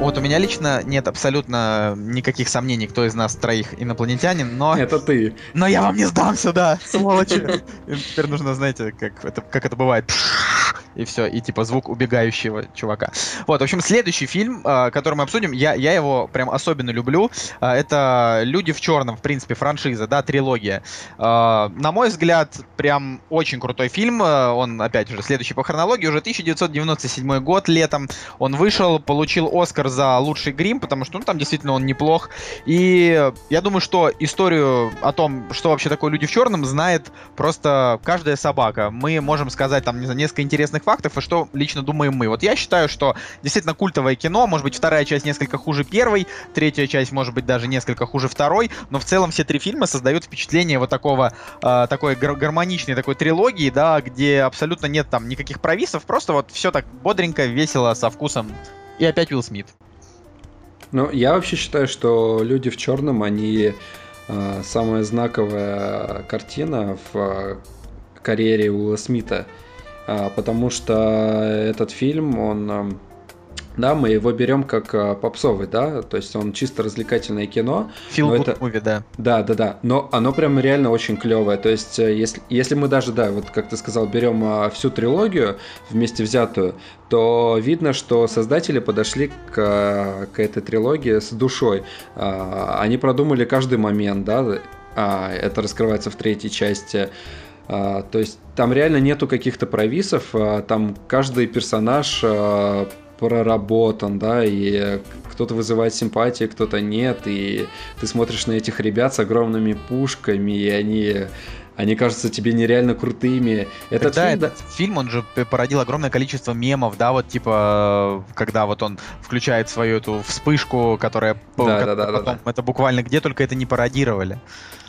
вот у меня лично нет абсолютно никаких сомнений, кто из нас троих инопланетянин, но... Это ты. Но я вам не сдамся, да, сволочи. Теперь нужно, знаете, как это, как это бывает и все, и типа звук убегающего чувака. Вот, в общем, следующий фильм, э, который мы обсудим, я, я его прям особенно люблю, э, это «Люди в черном», в принципе, франшиза, да, трилогия. Э, на мой взгляд, прям очень крутой фильм, он, опять же, следующий по хронологии, уже 1997 год, летом он вышел, получил Оскар за лучший грим, потому что, ну, там действительно он неплох, и я думаю, что историю о том, что вообще такое «Люди в черном», знает просто каждая собака. Мы можем сказать, там, не знаю, несколько интересных фактов и что лично думаем мы. Вот я считаю, что действительно культовое кино, может быть, вторая часть несколько хуже первой, третья часть, может быть, даже несколько хуже второй, но в целом все три фильма создают впечатление вот такого, э, такой гар- гармоничной такой трилогии, да, где абсолютно нет там никаких провисов, просто вот все так бодренько, весело, со вкусом. И опять Уилл Смит. Ну, я вообще считаю, что люди в черном, они э, самая знаковая картина в э, карьере Уилла Смита. А, потому что этот фильм, он да, мы его берем как а, попсовый, да, то есть он чисто развлекательное кино. Feel good это... movie, да. Да, да, да, но оно прям реально очень клевое, то есть э, если, если мы даже, да, вот как ты сказал, берем а, всю трилогию вместе взятую, то видно, что создатели подошли к, к этой трилогии с душой. Они продумали каждый момент, да, это раскрывается в третьей части. А, то есть там реально нету каких-то провисов, а, там каждый персонаж а, проработан, да, и кто-то вызывает симпатии, кто-то нет, и ты смотришь на этих ребят с огромными пушками, и они они кажутся тебе нереально крутыми. Этот Тогда фильм, этот фильм, он же породил огромное количество мемов, да, вот типа, когда вот он включает свою эту вспышку, которая да, да, да, потом, да, да. это буквально где только это не пародировали.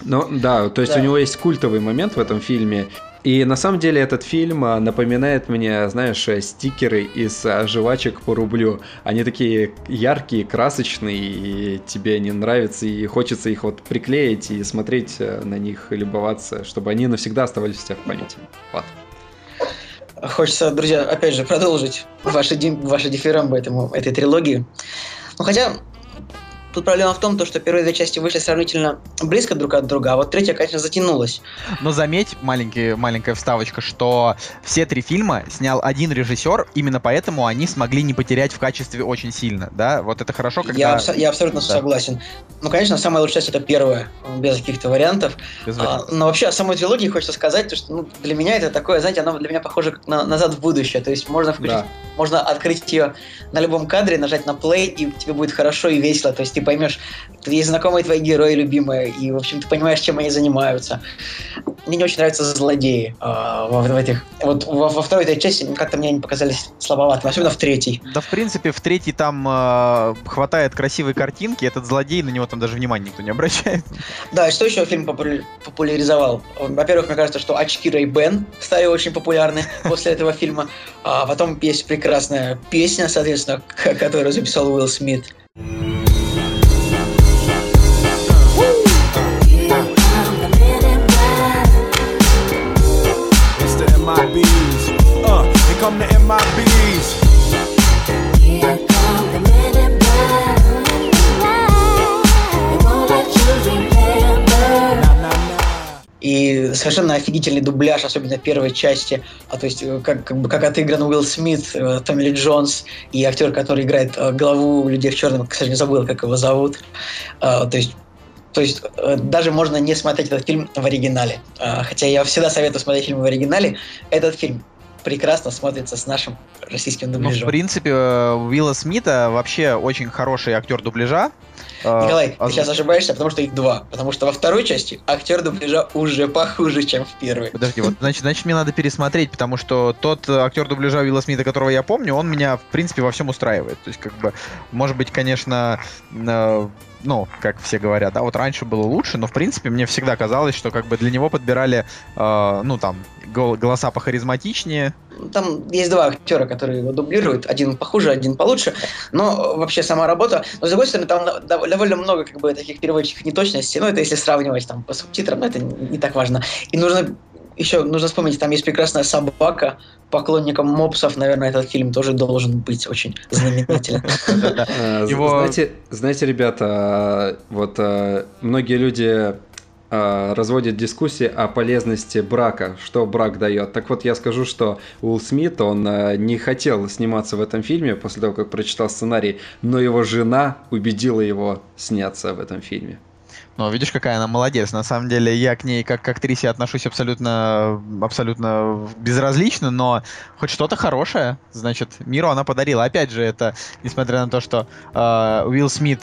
Ну да, то есть да. у него есть культовый момент в этом фильме, и на самом деле этот фильм а, напоминает мне, знаешь, э, стикеры из а, жвачек по рублю. Они такие яркие, красочные, и тебе они нравятся, и хочется их вот приклеить и смотреть э, на них, и любоваться, чтобы они навсегда оставались у тебя в памяти. Вот. Хочется, друзья, опять же, продолжить ваши, ваши дифирамбы этому, этой трилогии. Ну, хотя Тут проблема в том, то, что первые две части вышли сравнительно близко друг от друга, а вот третья, конечно, затянулась. Но заметь, маленький, маленькая вставочка, что все три фильма снял один режиссер, именно поэтому они смогли не потерять в качестве очень сильно, да? Вот это хорошо, когда... Я, я абсолютно да. согласен. Ну, конечно, самая лучшая часть это первая, без каких-то вариантов. Без а, но вообще о самой трилогии хочется сказать, то, что ну, для меня это такое, знаете, оно для меня похоже на «Назад в будущее», то есть можно включить, да. можно открыть ее на любом кадре, нажать на play, и тебе будет хорошо и весело, то есть ты поймешь, есть знакомые твои герои любимые, и, в общем, ты понимаешь, чем они занимаются. Мне не очень нравятся злодеи э, в, в этих... Вот во, во второй этой части как-то мне они показались слабоватыми, особенно в третьей. Да, в принципе, в третьей там э, хватает красивой картинки, этот злодей, на него там даже внимания никто не обращает. Да, и что еще фильм популя... популяризовал? Во-первых, мне кажется, что очки Рэй Бен стали очень популярны после этого фильма. А потом есть прекрасная песня, соответственно, которую записал Уилл Смит. come совершенно офигительный дубляж, особенно первой части, а то есть э, как, как, бы, как отыгран Уилл Смит, э, Томми Ли Джонс и актер, который играет э, главу людей в черном, к сожалению, забыл, как его зовут. Э, то есть то есть даже можно не смотреть этот фильм в оригинале. Э, хотя я всегда советую смотреть фильм в оригинале. Этот фильм прекрасно смотрится с нашим российским дубляжом. Ну, в принципе, Уилла Смита вообще очень хороший актер дубляжа. Э, Николай, а... ты сейчас ошибаешься, потому что их два. Потому что во второй части актер дубляжа уже похуже, чем в первой. Подожди, вот значит, значит мне надо пересмотреть, потому что тот актер дубляжа Уилла Смита, которого я помню, он меня, в принципе, во всем устраивает. То есть, как бы, может быть, конечно, э, ну, как все говорят, да, вот раньше было лучше, но в принципе мне всегда казалось, что как бы для него подбирали, э, ну там, голоса похаризматичнее. Там есть два актера, которые его дублируют, один похуже, один получше, но вообще сама работа, но с другой стороны, там довольно много как бы таких переводчих неточностей, ну это если сравнивать там по субтитрам, но это не так важно. И нужно еще нужно вспомнить, там есть прекрасная собака. Поклонникам мопсов, наверное, этот фильм тоже должен быть очень знаменателен. Его- Знаете, знаете, ребята, вот э, многие люди э, разводят дискуссии о полезности брака, что брак дает. Так вот, я скажу, что Уилл Смит, он э, не хотел сниматься в этом фильме после того, как прочитал сценарий, но его жена убедила его сняться в этом фильме. Ну, видишь, какая она молодец. На самом деле, я к ней как к актрисе отношусь абсолютно, абсолютно безразлично, но хоть что-то хорошее, значит, миру она подарила. Опять же, это несмотря на то, что э, Уилл Смит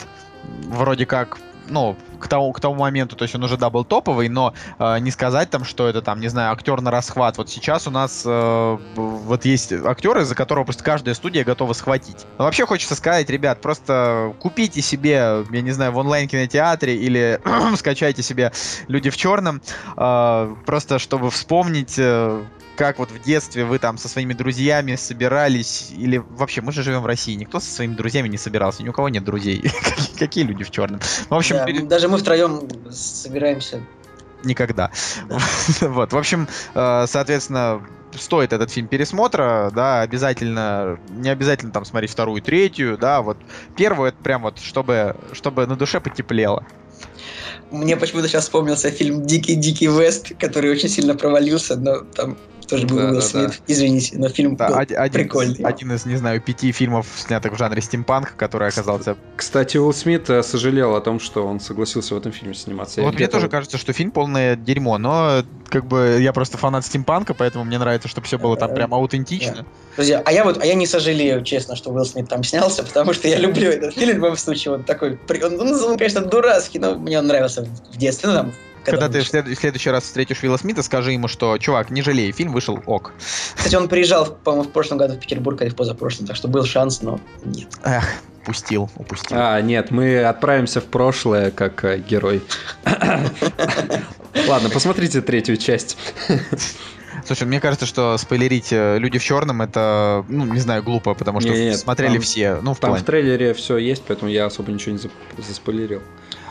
вроде как, ну, к тому, к тому моменту, то есть он уже, да, был топовый, но э, не сказать там, что это там, не знаю, актер на расхват. Вот сейчас у нас э, вот есть актеры, за которого просто каждая студия готова схватить. Но вообще хочется сказать, ребят, просто купите себе, я не знаю, в онлайн-кинотеатре или скачайте себе «Люди в черном», э, просто чтобы вспомнить, э, как вот в детстве вы там со своими друзьями собирались, или вообще, мы же живем в России, никто со своими друзьями не собирался, ни у кого нет друзей. Какие- люди в черном? В общем, Да, перед- Даже мы втроем собираемся. никогда. Да. Вот, в общем, э, соответственно, стоит этот фильм пересмотра, да, обязательно, не обязательно там смотреть вторую, третью, да, вот первую, это прям вот, чтобы, чтобы на душе потеплело. Мне почему-то сейчас вспомнился фильм «Дикий-дикий Вест», который очень сильно провалился, но там тоже был Да, Уилл да, Смит. Извините, но фильм Да, был од- один, прикольный. один из, не знаю, пяти фильмов, снятых в жанре стимпанк, который оказался... Кстати, Уилл Смит э, сожалел о том, что он согласился в этом фильме сниматься. Я Вот мне где-то- тоже кажется, что фильм полное дерьмо, но как бы я просто фанат стимпанка, поэтому мне нравится, чтобы все было там Э, прям аутентично. Друзья, а я вот, а я не сожалею, честно, что Уилл Смит там снялся, потому что я люблю этот фильм в любом случае. Вот такой, он, он, он, конечно, дурацкий, но мне он нравился в детстве. Ну, там, Когда он ты в, след- в следующий раз встретишь Уилла Смита, скажи ему, что, чувак, не жалей, фильм вышел ок. Кстати, он приезжал, по-моему, в прошлом году в Петербург или в позапрошлом, так что был шанс, но нет. Эх, упустил, упустил. А, нет, мы отправимся в прошлое как э, герой. Ладно, посмотрите третью часть. Слушай, мне кажется, что спойлерить э, «Люди в черном» это, ну, не знаю, глупо, потому что Не-не, смотрели там- все. Ну, в Там плане. в трейлере все есть, поэтому я особо ничего не зап- заспойлерил.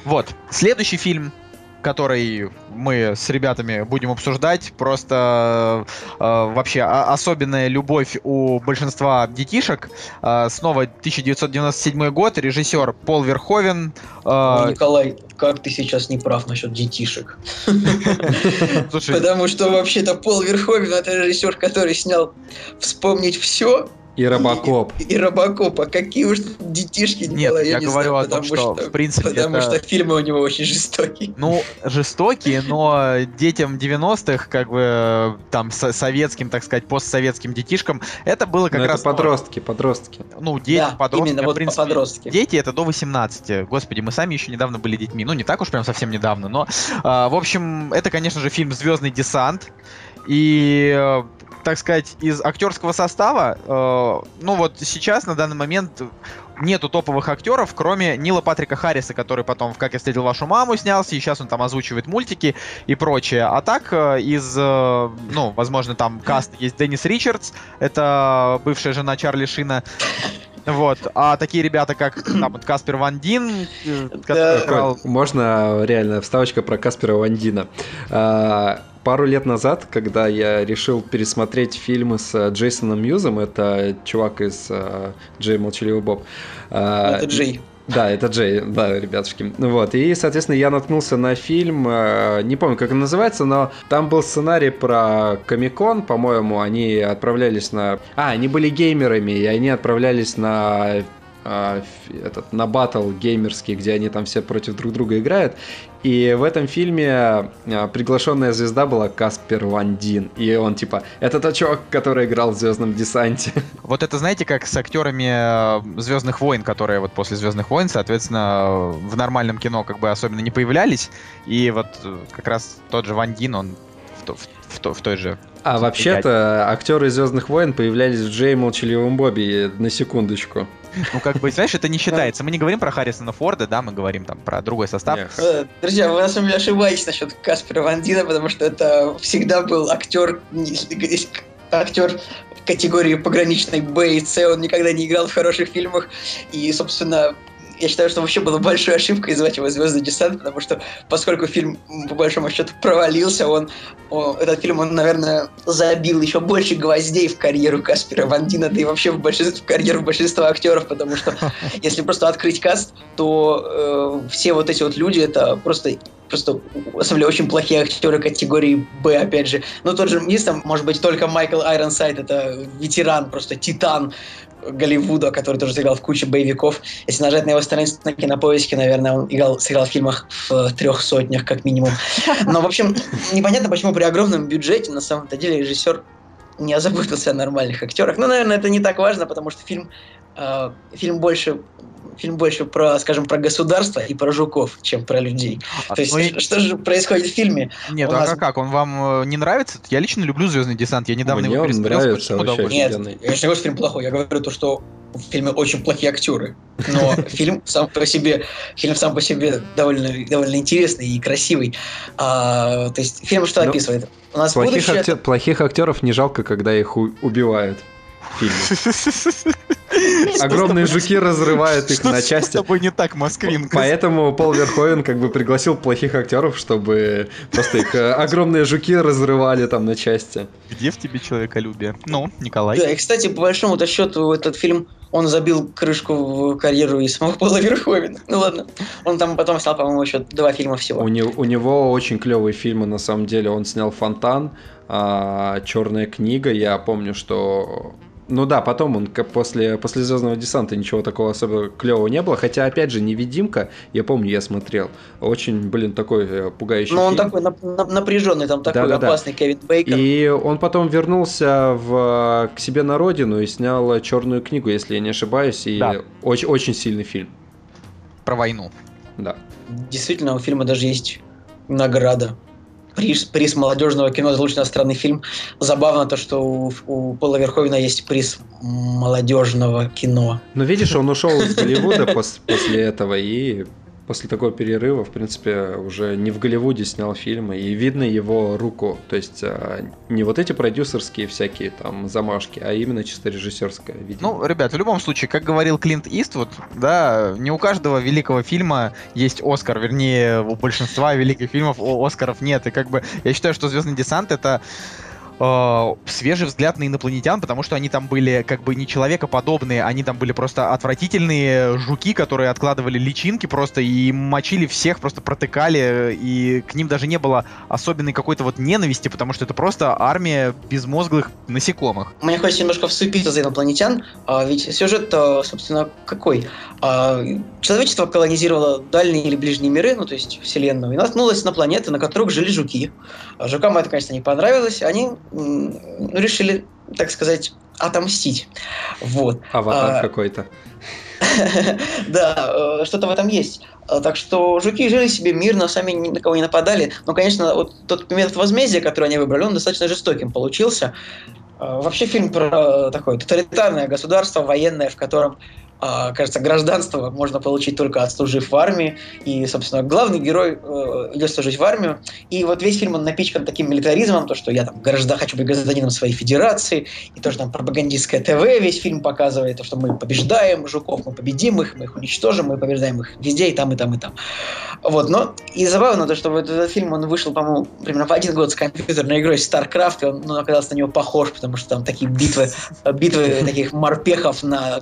Вот. Следующий фильм, который мы с ребятами будем обсуждать, просто э, вообще особенная любовь у большинства детишек. Э, снова 1997 год, режиссер Пол Верховен. э, Николай, как ты сейчас не прав насчет детишек? Потому что вообще-то Пол Верховен это режиссер, который снял «Вспомнить все» И Робокоп. и, и Робокоп. А какие уж детишки, Нет, Николай, я не говорю знаю, о том, потому что, в принципе, Потому это- что фильмы у него очень жестокие. Ну, жестокие, но детям 90-х, как бы там со- советским, так сказать, постсоветским детишкам, это было как Ну, это раз... ну, подростки, подростки. Ну, дети, Да, подростки, именно а, в вот принципе, подростки. Дети это до 18. Господи, мы сами еще недавно были детьми. Ну, не так уж прям совсем недавно, но, а, в общем, это, конечно же, фильм Звездный десант. И, э, так сказать, из актерского состава, э, ну вот сейчас, на данный момент, нету топовых актеров, кроме Нила Патрика Харриса, который потом в «Как я встретил вашу маму» снялся, и сейчас он там озвучивает мультики и прочее. А так, э, из, э, ну, возможно, там каст есть Деннис Ричардс, это бывшая жена Чарли Шина, вот. А такие ребята, как там, вот Каспер Ван Дин, э, который играл... Можно реально вставочка про Каспера Вандина. А, Пару лет назад, когда я решил пересмотреть фильмы с э, Джейсоном Мьюзом, это чувак из э, Джей Молчаливый Боб. а, Это Джей. Да, это Джей, да, ребятушки. Вот, и, соответственно, я наткнулся на фильм, э, не помню, как он называется, но там был сценарий про Комикон, по-моему, они отправлялись на... А, они были геймерами, и они отправлялись на а, этот, на батл геймерский, где они там все против друг друга играют. И в этом фильме а, приглашенная звезда была Каспер Ван Дин. И он типа, это тот чувак, который играл в Звездном десанте. Вот это, знаете, как с актерами Звездных войн, которые вот после Звездных войн, соответственно, в нормальном кино как бы особенно не появлялись. И вот э, как раз тот же Ван Дин, он в, в- в в той же... А вообще-то актеры Звездных войн появлялись в Джей Молчаливом Бобби на секундочку. Ну, как бы, знаешь, это не считается. Мы не говорим про Харрисона Форда, да, мы говорим там про другой состав. Э, Друзья, вы на самом деле ошибаетесь насчет Каспера Ван Дина, потому что это всегда был актер, актер категории пограничной Б и С, он никогда не играл в хороших фильмах, и, собственно, я считаю, что вообще было большой ошибкой звать его «Звездный десант», потому что поскольку фильм, по большому счету, провалился, он, о, этот фильм, он, наверное, забил еще больше гвоздей в карьеру Каспера Ван Дина, да и вообще в, большинство, в карьеру большинства актеров, потому что если просто открыть каст, то э, все вот эти вот люди, это просто просто, деле, очень плохие актеры категории Б, опять же. Ну, тот же, там, может быть, только Майкл Айронсайд, это ветеран, просто титан Голливуда, который тоже сыграл в куче боевиков. Если нажать на его страницу на кинопоиске, наверное, он играл, сыграл в фильмах в трех сотнях, как минимум. Но, в общем, непонятно, почему при огромном бюджете, на самом-то деле, режиссер не озаботился о нормальных актерах. Ну, наверное, это не так важно, потому что фильм, э, фильм больше фильм больше про, скажем, про государство и про жуков, чем про людей. А, То есть, ну и- что же происходит в фильме? Нет, у а нас- как- как, он вам э, не нравится? Я лично люблю «Звездный десант», я недавно Мне его пересмотрел с нравится удовольствием. Нет, офигенный. я не говорю, что фильм плохой, я говорю то, что в фильме очень плохие актеры. Но фильм сам по себе, фильм сам по себе довольно, довольно интересный и красивый. А, то есть фильм что Ну, описывает? У нас Плохих, будущее... актер- плохих актеров не жалко, когда их у- убивают в фильме. Огромные жуки разрывают их Что на с части. тобой не так, Москвин? Поэтому Пол Верховен как бы пригласил плохих актеров, чтобы просто их э, огромные жуки разрывали там на части. Где в тебе человеколюбие? Ну, Николай. Да, и, кстати, по большому-то счету, этот фильм, он забил крышку в карьеру и самого Пола Верховена. Ну ладно. Он там потом снял, по-моему, еще два фильма всего. У, не- у него очень клевые фильмы, на самом деле. Он снял «Фонтан», а, «Черная книга». Я помню, что... Ну да, потом он как после, после «Звездного десанта» ничего такого особо клевого не было. Хотя, опять же, «Невидимка», я помню, я смотрел. Очень, блин, такой э, пугающий Но он фильм. такой нап- нап- напряженный, там такой Да-да-да. опасный Кевин Бейкон. И он потом вернулся в, к себе на родину и снял «Черную книгу», если я не ошибаюсь. И Да. очень, очень сильный фильм. Про войну. Да. Действительно, у фильма даже есть награда. Приз, приз молодежного кино за лучший иностранный фильм. Забавно то, что у, у Пола Верховена есть приз молодежного кино. Но видишь, он ушел из Голливуда пос- после этого и после такого перерыва, в принципе, уже не в Голливуде снял фильмы, и видно его руку. То есть а, не вот эти продюсерские всякие там замашки, а именно чисто режиссерская, видимо. Ну, ребят, в любом случае, как говорил Клинт Иствуд, да, не у каждого великого фильма есть Оскар, вернее, у большинства великих фильмов Оскаров нет. И как бы я считаю, что Звездный десант это э, свежий взгляд на инопланетян, потому что они там были как бы не человекоподобные, они там были просто отвратительные жуки, которые откладывали личинки просто и мочили всех, просто протыкали, и к ним даже не было особенной какой-то вот ненависти, потому что это просто армия безмозглых насекомых. Мне хочется немножко вступиться за инопланетян, а, ведь сюжет, собственно, какой? А, Человечество колонизировало дальние или ближние миры, ну то есть Вселенную, и наткнулось на планеты, на которых жили жуки. А Жукам это, конечно, не понравилось, они решили, так сказать, отомстить. Вот. Аватар а- какой-то. Да, э, что-то в этом есть. Э, Так что жуки жили себе мирно, сами ни на кого не нападали. Но, конечно, вот тот метод возмездия, который они выбрали, он достаточно жестоким получился. Э, Вообще фильм про такое тоталитарное государство военное, в котором кажется, гражданство можно получить только отслужив в армии. И, собственно, главный герой э, идет служить в армию. И вот весь фильм он напичкан таким милитаризмом, то, что я там граждан, хочу быть гражданином своей федерации, и тоже там пропагандистское ТВ весь фильм показывает, то, что мы побеждаем жуков, мы победим их, мы их уничтожим, мы побеждаем их везде, и там, и там, и там. Вот, но и забавно то, что вот этот фильм, он вышел, по-моему, примерно в один год с компьютерной игрой StarCraft, и он ну, оказался на него похож, потому что там такие битвы, битвы таких морпехов на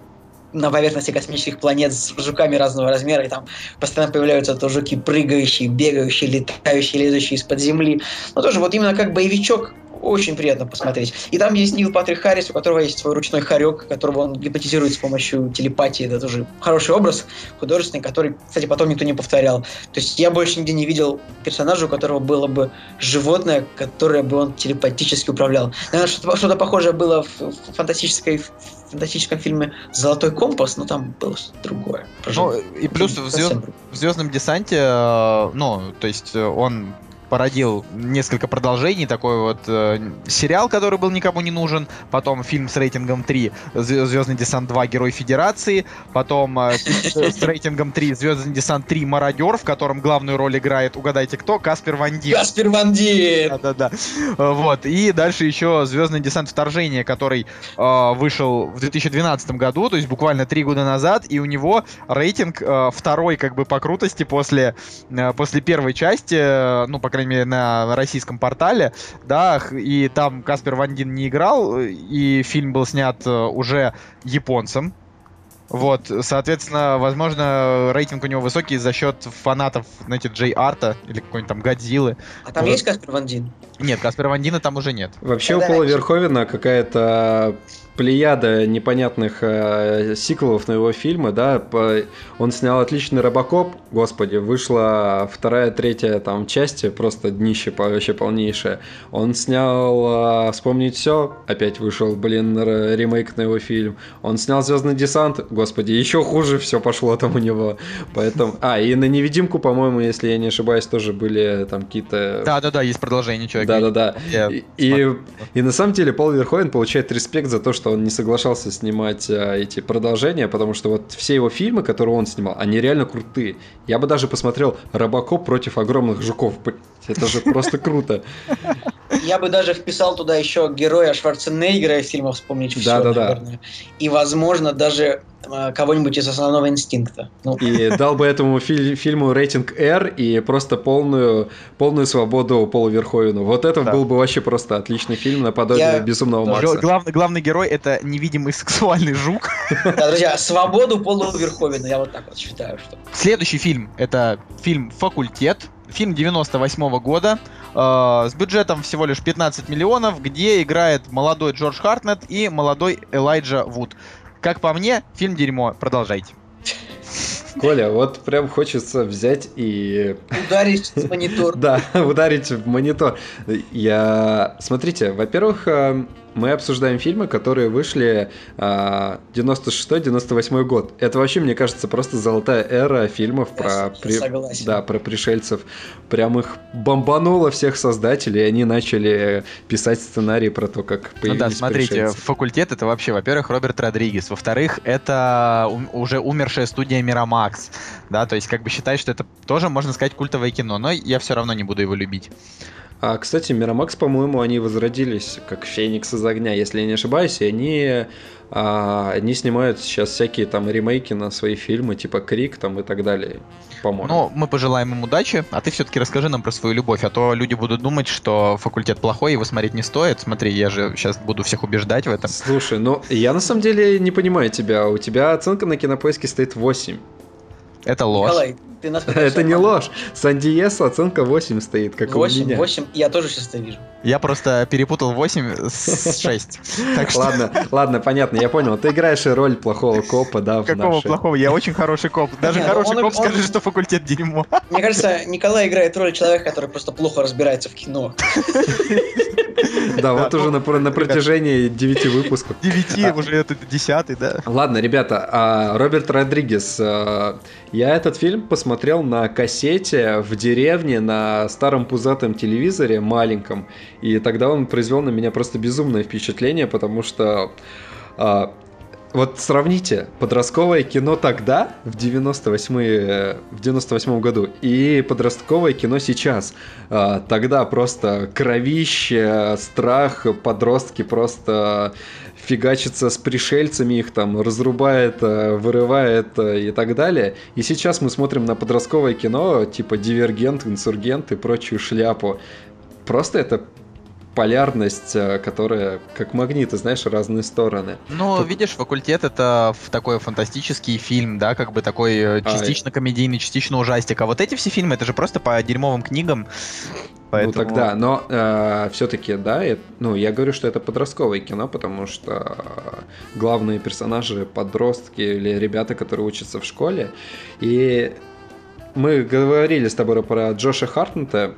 на поверхности космических планет с жуками разного размера, и там постоянно появляются то жуки прыгающие, бегающие, летающие, лезущие из-под земли. Но тоже вот именно как боевичок очень приятно посмотреть. И там есть Нил Патрик Харрис, у которого есть свой ручной хорек, которого он гипнотизирует с помощью телепатии. Это тоже хороший образ художественный, который, кстати, потом никто не повторял. То есть я больше нигде не видел персонажа, у которого было бы животное, которое бы он телепатически управлял. Наверное, что-то, что-то похожее было в, в фантастической в фантастическом фильме «Золотой компас», но там было что-то другое. Ну, и плюс в, «Звезд- в Звездном десанте, э, ну, то есть э, он породил несколько продолжений. Такой вот э, сериал, который был никому не нужен. Потом фильм с рейтингом 3 «Звездный десант 2. Герой Федерации». Потом э, с рейтингом 3 «Звездный десант 3. Мародер», в котором главную роль играет, угадайте кто, Каспер Ван Дien. Каспер Ван! Да-да-да. Э, Вот. И дальше еще «Звездный десант Вторжение», который э, вышел в 2012 году, то есть буквально три года назад, и у него рейтинг э, второй как бы по крутости после, э, после первой части, э, ну, по крайней мере, на российском портале, да, и там Каспер Ван Дин не играл, и фильм был снят э, уже японцем, вот, соответственно, возможно, рейтинг у него высокий за счет фанатов, знаете, Джей Арта или какой-нибудь там Годзиллы. А там Вот. есть Каспер Ван Дин? Нет, Каспера Ван Дина там уже нет. Вообще у Тогда Пола раньше. Верховена какая-то плеяда непонятных э, сиквелов на его фильмы, да, по- он снял отличный Робокоп, господи, вышла вторая, третья там части, просто днище вообще полнейшее. Он снял э, «Вспомнить все», опять вышел, блин, ремейк на его фильм. Он снял «Звездный десант», господи, еще хуже все пошло там у него, поэтому... А, и на «Невидимку», по-моему, если я не ошибаюсь, тоже были там какие-то... Да-да-да, есть продолжение человека. Да-да-да. И, и, и на самом деле Пол Верховен получает респект за то, что он не соглашался снимать а, эти продолжения, потому что вот все его фильмы, которые он снимал, они реально крутые. Я бы даже посмотрел Робокоп против огромных жуков. Это же просто круто. Я бы даже вписал туда еще героя Шварценеггера из фильма «Вспомнить все», Да-да-да. И, возможно, даже кого-нибудь из «Основного инстинкта». Ну, И дал бы этому фи- фильму рейтинг R и просто полную, полную свободу Полу Верховену. Вот это Да. был бы вообще просто отличный фильм наподобие Я- Безумного Макса. главный, главный герой это невидимый сексуальный жук. да, друзья, свободу Полу Верховену, я вот так вот считаю, что... Следующий фильм это фильм Факультет. Фильм 98 года э, с бюджетом всего лишь 15 миллионов, где играет молодой Джордж Хартнет и молодой Элайджа Вуд. Как по мне, фильм дерьмо. Продолжайте. Коля, вот прям хочется взять и Ударить в монитор. Да, ударить в монитор. Я... Смотрите, во-первых, э, мы обсуждаем фильмы, которые вышли э, 96-98 год. Это вообще, мне кажется, просто золотая эра фильмов Я про... согласен. Да, про пришельцев. Прям их бомбануло всех создателей, и они начали писать сценарии про то, как Ну появились да, смотрите, пришельцы. факультет это вообще, во-первых, Роберт Родригес, во-вторых, это уже умершая студия Мирамакс, да, то есть как бы считать, что это тоже, можно сказать, культовое кино, но я все равно не буду его любить. А, кстати, Мирамакс, по-моему, они возродились как Феникс из огня, если я не ошибаюсь, и они, а, они снимают сейчас всякие там ремейки на свои фильмы, типа Крик там и так далее, по-моему. Ну, мы пожелаем им удачи, а ты все-таки расскажи нам про свою любовь, а то люди будут думать, что факультет плохой, его смотреть не стоит. Смотри, я же сейчас буду всех убеждать в этом. Слушай, ну я на самом деле не понимаю тебя. У тебя оценка на кинопоиске стоит 8. Это ложь. Николай, ты нас Это не ложь. Сан Диесо оценка 8 стоит, как у 8, меня. 8, я тоже сейчас это вижу. Я просто перепутал 8 с 6. Так что Ладно, ладно, понятно, я понял. Ты играешь роль плохого копа, да, какого плохого? Я очень хороший коп. Даже Нет, хороший коп скажет, что факультет дерьмо. Мне кажется, Николай играет роль человека, который просто плохо разбирается в кино. Да, вот уже ну, на, про- на протяжении 9 выпусков. 9 уже это 10 да. Ладно, ребята, а Роберт Родригес, а, я этот фильм посмотрел на кассете в деревне на старом пузатом телевизоре маленьком, и тогда он произвел на меня просто безумное впечатление, потому что а, вот сравните подростковое кино тогда, в 98 э, в 98 году, и подростковое кино сейчас. А, Тогда просто кровище, страх, подростки просто фигачится с пришельцами, их там разрубает, э, вырывает э, и так далее. И сейчас мы смотрим на подростковое кино, типа Дивергент, Инсургент и прочую шляпу. Просто это полярность, э, которая как магниты, знаешь, разные стороны. Ну, видишь, факультет это такой фантастический фильм, да, как бы такой э, А, частично комедийный, частично ужастик. А вот эти все фильмы, это же просто по дерьмовым книгам. Поэтому... Ну тогда, но все-таки, да, это- ну я говорю, что это подростковое кино, потому что э, главные персонажи подростки или ребята, которые учатся в школе. И мы говорили с тобой про Джоша Хартнета.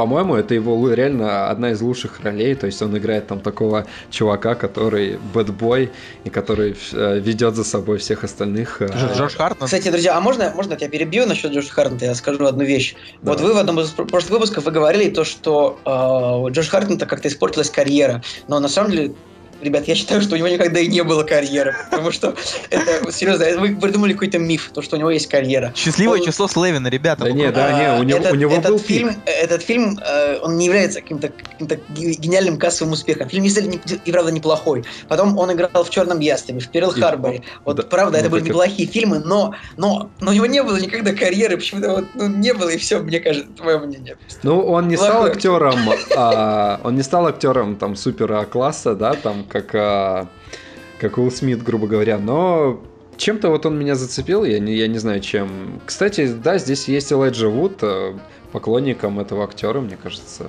По-моему, это его реально одна из лучших ролей. То есть он играет там такого чувака, который бэтбой и который э, ведет за собой всех остальных. э, Дж- Джош Хартнет. Кстати, друзья, а можно, можно я тебя перебью насчет Джоша Хартнета? Я скажу одну вещь. Вот Давай. вы в одном из пр- прошлых выпусков вы говорили то, что э, у Джоша Хартнета как-то испортилась карьера. Но на самом деле, ребят, я считаю, что у него никогда и не было карьеры. Потому что это, серьезно, вы придумали какой-то миф, то, что у него есть карьера. Счастливое Он- число Слевина, ребята. Да нет, да, не, у него- этот, у него этот был фильм, этот фильм, э, он не является каким-то ге- гениальным кассовым успехом. Фильм действительно не- и правда неплохой. Потом он играл в Черном ястребе, в Перл И- Харборе. Вот да, правда, это были неплохие фильмы, но, но, но у него не было никогда карьеры, почему-то вот ну, не было и все, мне кажется, твое мнение. Ну, он не стал Плохой. актером, а, он не стал актером там супер А класса, да, там как а, как Уилл Смит, грубо говоря, но чем-то вот он меня зацепил, я не, я не знаю чем. Кстати, да, здесь есть Элайджа Вуд, э, поклонникам этого актера, мне кажется,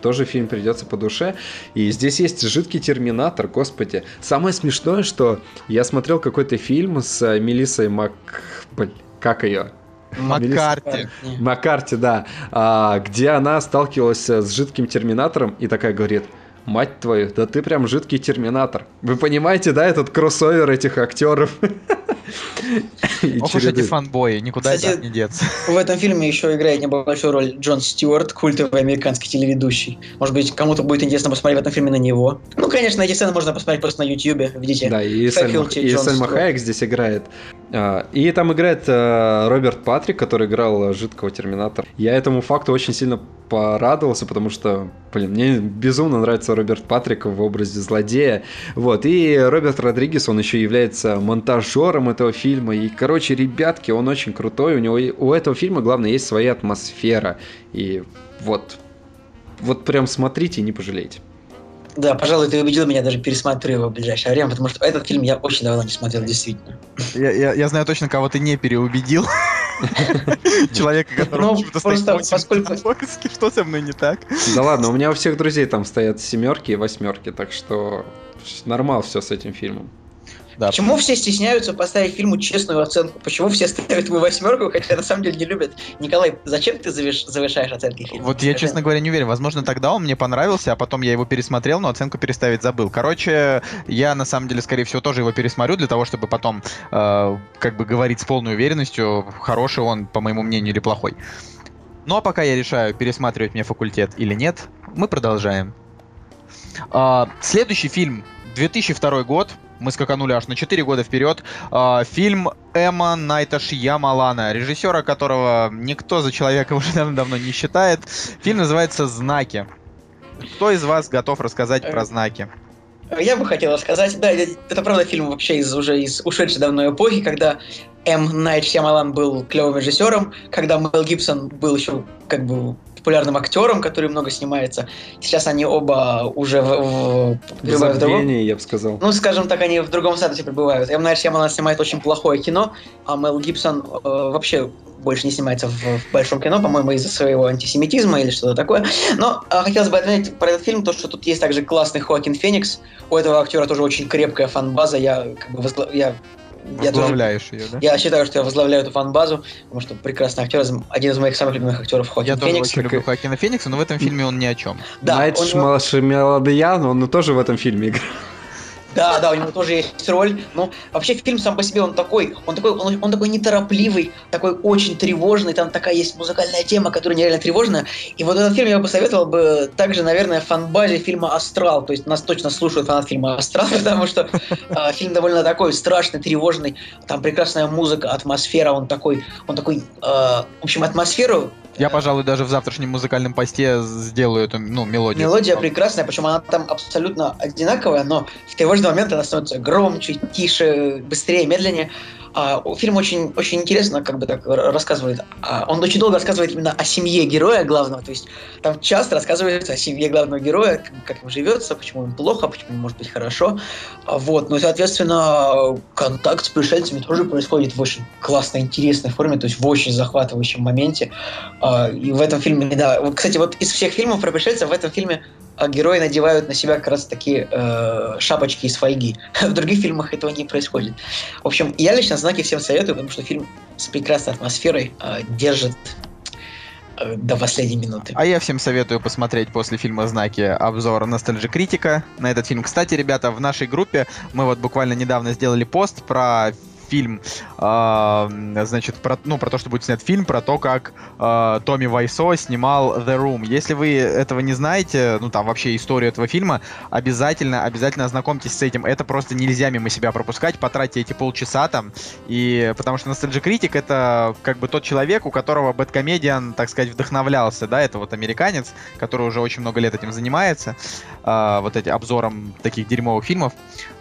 тоже фильм придется по душе. И здесь есть жидкий терминатор, господи. Самое смешное, что я смотрел какой-то фильм с э, Мелиссой Мак... Как ее? Маккарти. Маккарти, да, а, где она сталкивалась с жидким терминатором и такая говорит, мать твою, да ты прям жидкий терминатор. Вы понимаете, да, этот кроссовер этих актеров? Ох уж эти фанбои, никуда Кстати, них не деться. В этом фильме еще играет небольшую роль Джон Стюарт, культовый американский телеведущий. Может быть, кому-то будет интересно посмотреть в этом фильме на него. Ну, конечно, эти сцены можно посмотреть просто на Ютьюбе, видите. Да, и Сальма. Хайек здесь играет. А, И там играет э, Роберт Патрик, который играл жидкого терминатора. Я этому факту очень сильно порадовался, потому что, блин, мне безумно нравится Роберт Патрик в образе злодея. Вот, и Роберт Родригес, он еще является монтажером этого фильма. И, короче, ребятки, он очень крутой. У него у этого фильма, главное, есть своя атмосфера. И вот, вот прям смотрите и не пожалеете. Да, пожалуй, ты убедил меня даже пересмотреть его в ближайшее время, потому что этот фильм я очень давно не смотрел, действительно. Я, я- я знаю точно, кого ты не переубедил. Человека, который Ну, почему-то стоит поскольку-. Что со мной не так? Да ладно, у меня у всех друзей там стоят семерки и восьмерки, так что нормал все с этим фильмом. Да. Почему все стесняются поставить фильму честную оценку? Почему все ставят ему восьмерку, хотя на самом деле не любят? Николай, зачем ты завышаешь оценки фильма? Вот я, честно говоря, не уверен. Возможно, тогда он мне понравился, а потом я его пересмотрел, но оценку переставить забыл. Короче, я на самом деле, скорее всего, тоже его пересмотрю для того, чтобы потом э, как бы говорить с полной уверенностью, хороший он, по моему мнению, или плохой. Ну а пока я решаю, пересматривать мне факультет или нет, мы продолжаем. А, следующий фильм 2002 год. Мы скаканули аж на 4 года вперед. А, фильм Эмма Найта Шьямалана, режиссера которого никто за человека уже давно не считает. Фильм называется «Знаки». Кто из вас готов рассказать про знаки? Я бы хотел сказать, да, это, правда фильм вообще из уже из ушедшей давно эпохи, когда М. Найт Шьямалан был клевым режиссером, когда Мел Гибсон был еще как бы популярным актером, который много снимается. Сейчас они оба уже в, в, пребывают в другом- я бы сказал. Ну, скажем так, они в другом статусе пребывают. М. Найт Шьямалан снимает очень плохое кино, а Мел Гибсон э, вообще больше не снимается в, в большом кино, по-моему, из-за своего антисемитизма или что-то такое. Но э, хотелось бы отметить про этот фильм то, что тут есть также классный Хоакин Феникс. У этого актера тоже очень крепкая фан-база. Я как бы возгла- я, я тоже Возглавляешь ее, да? я считаю, что я возглавляю эту фан-базу, потому что прекрасный актер, один из моих самых любимых актеров Хоакин Я тоже Феникс. очень люблю Хоакина Феникса, но в этом фильме он ни о чем. Да, Найт у него- Шмаладьян, он тоже в этом фильме играл. Да, да, у него тоже есть роль. Ну, вообще фильм сам по себе он такой, он такой, он, он такой неторопливый, такой очень тревожный. Там такая есть музыкальная тема, которая нереально тревожная. И вот этот фильм я бы посоветовал бы также, наверное, фан-базе фильма Астрал. То есть нас точно слушают фанат фильма Астрал, потому что а, фильм довольно такой страшный, тревожный. Там прекрасная музыка, атмосфера. Он такой, он такой, а, в общем, атмосферу. Я, э, пожалуй, даже в завтрашнем музыкальном посте сделаю эту, ну, мелодию. Мелодия прекрасная, причем она там абсолютно одинаковая, но в тревожный момент она становится громче, тише, быстрее, медленнее. А, фильм очень, очень интересно как бы так рассказывает. А, он очень долго рассказывает именно о семье героя главного, то есть там часто рассказывается о семье главного героя, как, им живется, почему им плохо, почему им может быть хорошо. А, вот, ну и, соответственно, контакт с пришельцами тоже происходит в очень классной, интересной форме, то есть в очень захватывающем моменте. И в этом фильме, да, вот, кстати, вот из всех фильмов про пришельцев в этом фильме герои надевают на себя как раз такие э, шапочки из фольги. В других фильмах этого не происходит. В общем, я лично знаки всем советую, потому что фильм с прекрасной атмосферой э, держит э, до последней минуты. А я всем советую посмотреть после фильма «Знаки» обзор «Ностальжи Критика» на этот фильм. Кстати, ребята, в нашей группе мы вот буквально недавно сделали пост про фильм, э, значит, про, ну, про то, что будет снят фильм, про то, как э, Томми Вайсо снимал The Room. Если вы этого не знаете, ну, там, вообще историю этого фильма, обязательно, обязательно ознакомьтесь с этим. Это просто нельзя мимо себя пропускать, потратьте эти полчаса там, и потому что Nostalgia Critic это как бы тот человек, у которого Бэткомедиан, так сказать, вдохновлялся, да, это вот американец, который уже очень много лет этим занимается, э, вот эти обзором таких дерьмовых фильмов,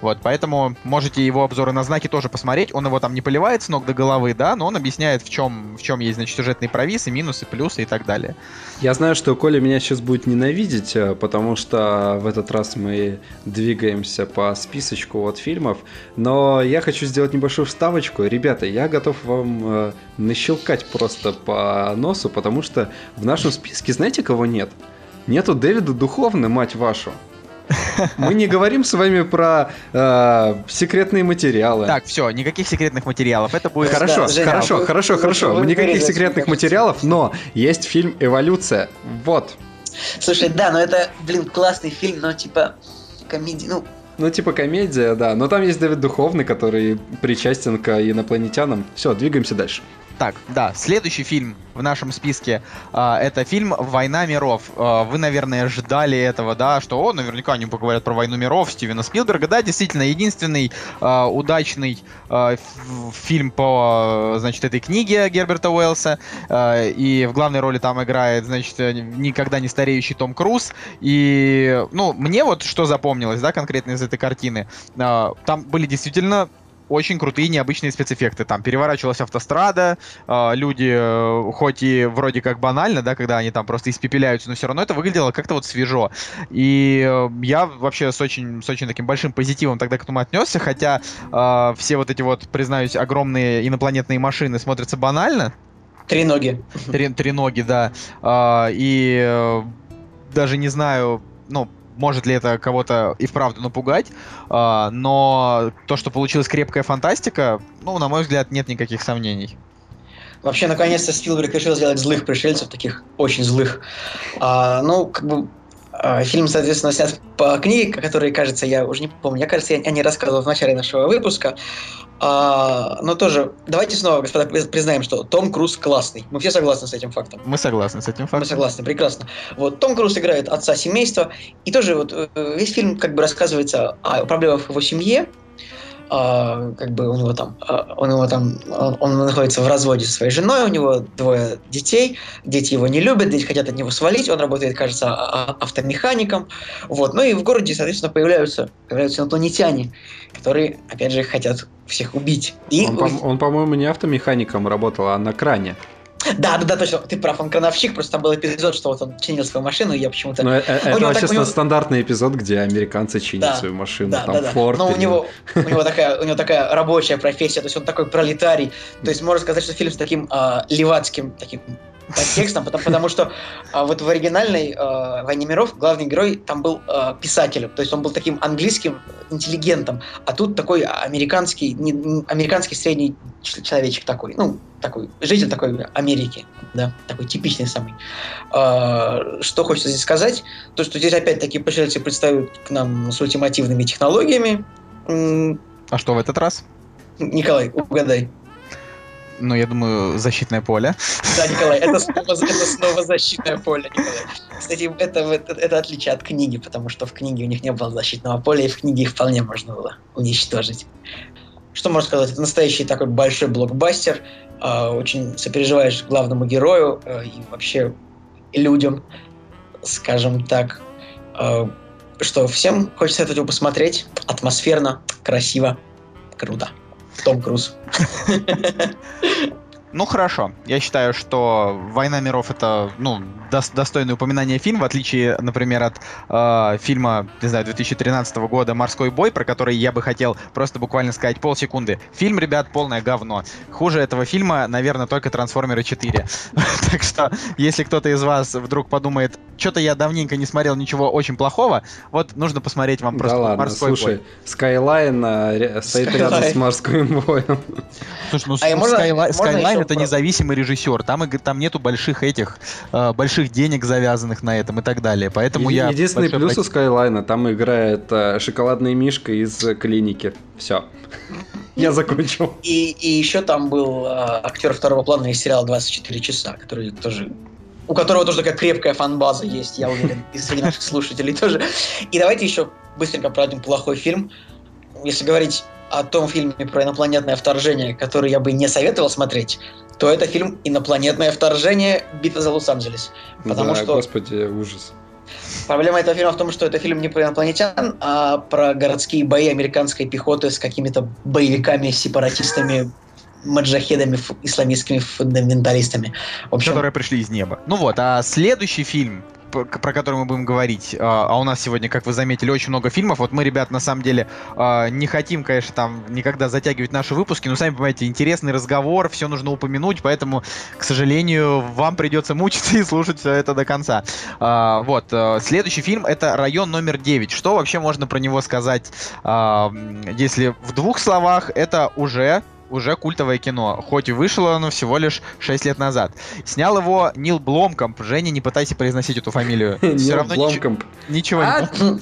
вот, поэтому можете его обзоры на знаки тоже посмотреть, он его там не поливает с ног до головы, да, но он объясняет, в чем, в чем есть, значит, сюжетные провисы, минусы, плюсы и так далее. Я знаю, что Коля меня сейчас будет ненавидеть, э, потому что в этот раз мы двигаемся по списочку от фильмов, но я хочу сделать небольшую вставочку. Ребята, я готов вам э, нащелкать просто по носу, потому что в нашем списке знаете, кого нет? Нету Дэвида Духовны, мать вашу. Мы не говорим с вами про э, секретные материалы. Так, все, никаких секретных материалов, это будет... Да, Хорошо, Женя, хорошо, вы- хорошо, вы- хорошо. вы Никаких секретных материалов, но есть фильм «Эволюция». Вот. Слушай, да, но это, блин, классный фильм, но типа комедия, ну, Ну, типа комедия, да. Но там есть Давид Духовный, который причастен к инопланетянам. Все, двигаемся дальше. Так, да, следующий фильм в нашем списке а, это фильм «Война миров». А, вы, наверное, ждали этого, да, что, о, наверняка они поговорят про «Войну миров» Стивена Спилберга. Да, действительно, единственный а, удачный а, фильм по, значит, этой книге Герберта Уэллса. А, и в главной роли там играет, значит, никогда не стареющий Том Круз. И, ну, мне вот что запомнилось, да, конкретно из этой картины. А, там были действительно очень крутые необычные спецэффекты. Там переворачивалась автострада, э, люди, э, хоть и вроде как банально, да, когда они там просто испепеляются, но все равно это выглядело как-то вот свежо. И э, я вообще с очень, с очень таким большим позитивом тогда к этому отнесся, хотя э, все вот эти вот, признаюсь, огромные инопланетные машины смотрятся банально, три ноги. Три, треноги, да. А, и э, даже не знаю, ну, может ли это кого-то и вправду напугать, а, но то, что получилась крепкая фантастика, ну, на мой взгляд, нет никаких сомнений. Вообще, наконец-то Спилберг решил сделать злых пришельцев, таких очень злых. А, ну, как бы фильм, соответственно, снят по книге, которой, кажется, я уже не помню, я, кажется, я о ней рассказывал в начале нашего выпуска. А, но тоже, давайте снова, господа, приз- признаем, что Том Круз классный. Мы все согласны с этим фактом. Мы согласны с этим Мы фактом. согласны, прекрасно. Вот Том Круз играет отца семейства, и тоже вот э, весь фильм как бы рассказывается о проблемах в его семье. А, как бы у него там, а, у него там, он, он находится в разводе со своей женой, у него двое детей, дети его не любят, дети хотят от него свалить, он работает, кажется, а- автомехаником, вот. Ну и в городе, соответственно, появляются, появляются инопланетяне, которые, опять же, хотят всех убить. И Он, по- он, по-моему, не автомехаником работал, а на кране. Да, да, да, точно, ты прав, он крановщик, просто там был эпизод, что вот он чинил свою машину, и я почему-то Но э- э- это так- у него- стандартный эпизод, где американцы чинят Да, свою машину. Да, там да, да. Форд Но у или- него, у него такая, у него такая рабочая профессия, то есть он такой пролетарий. То есть можно сказать, что фильм с таким а, левацким таким подтекстом, потому, потому что а, вот в оригинальной а, «Войне миров» главный герой там был а, писателем, то есть он был таким английским интеллигентом, а тут такой американский, не- не- американский средний человечек такой, ну, такой, житель такой Америки, да, такой типичный самый. А, что хочется здесь сказать? То, что здесь опять-таки пришельцы представят к нам с ультимативными технологиями. А что в этот раз? Николай, угадай. Ну, я думаю, защитное поле. Да, Николай, это снова, это снова защитное поле, Николай. Кстати, это, это, это отличие от книги, потому что в книге у них не было защитного поля, и в книге их вполне можно было уничтожить. Что можно сказать? Это настоящий такой большой блокбастер. а, очень сопереживаешь главному герою а, и вообще людям, скажем так. А, что всем хочется это посмотреть. Атмосферно, красиво, круто. Том Круз. Ну хорошо, я считаю, что «Война миров» это ну, дос- достойное упоминание фильм, в отличие, например, от э, фильма, не знаю, 2013 года «Морской бой», про который я бы хотел просто буквально сказать полсекунды. Фильм, ребят, полное говно. Хуже этого фильма, наверное, только «Трансформеры 4». Так что, если кто-то из вас вдруг подумает, что-то я давненько не смотрел ничего очень плохого, вот нужно посмотреть вам Да просто ладно, «Морской слушай, бой». Skyline а, ре- стоит рядом Skyline. с морским боем. Слушай, ну А Skyline еще это независимый режиссер. Там, там нету больших этих, э, больших денег завязанных на этом и так далее. Поэтому я... Единственный плюс у Скайлайна, там играет э, шоколадный мишка из клиники. Все. Я закончил. И, и еще там был э, актер второго плана из сериала «24 часа», который тоже у которого тоже такая крепкая фан-база есть, я уверен, и среди наших слушателей тоже. И давайте еще быстренько про один плохой фильм. Если говорить о том фильме про инопланетное вторжение, который я бы не советовал смотреть, то это фильм «Инопланетное вторжение. Битва за Лос-Анджелес». Потому да, что- господи, ужас. Проблема этого фильма в том, что это фильм не про инопланетян, а про городские бои американской пехоты с какими-то боевиками, сепаратистами, маджахедами, исламистскими фундаменталистами. В общем, которые пришли из неба. Ну вот, а следующий фильм, про который мы будем говорить, а а у нас сегодня, как вы заметили, очень много фильмов. Вот мы, ребят, на самом деле а, не хотим, конечно, там никогда затягивать наши выпуски, но сами понимаете, интересный разговор, все нужно упомянуть, поэтому, к сожалению, вам придется мучиться и слушать все это до конца. А, Вот, э, следующий фильм это «Район номер 9». Что вообще можно про него сказать, если в двух словах, это уже уже культовое кино, хоть и вышло оно всего лишь 6 лет назад. Снял его Нил Бломкомп. Женя, не пытайся произносить эту фамилию. Все Нил равно ничего, Бломкомп. ничего а, не...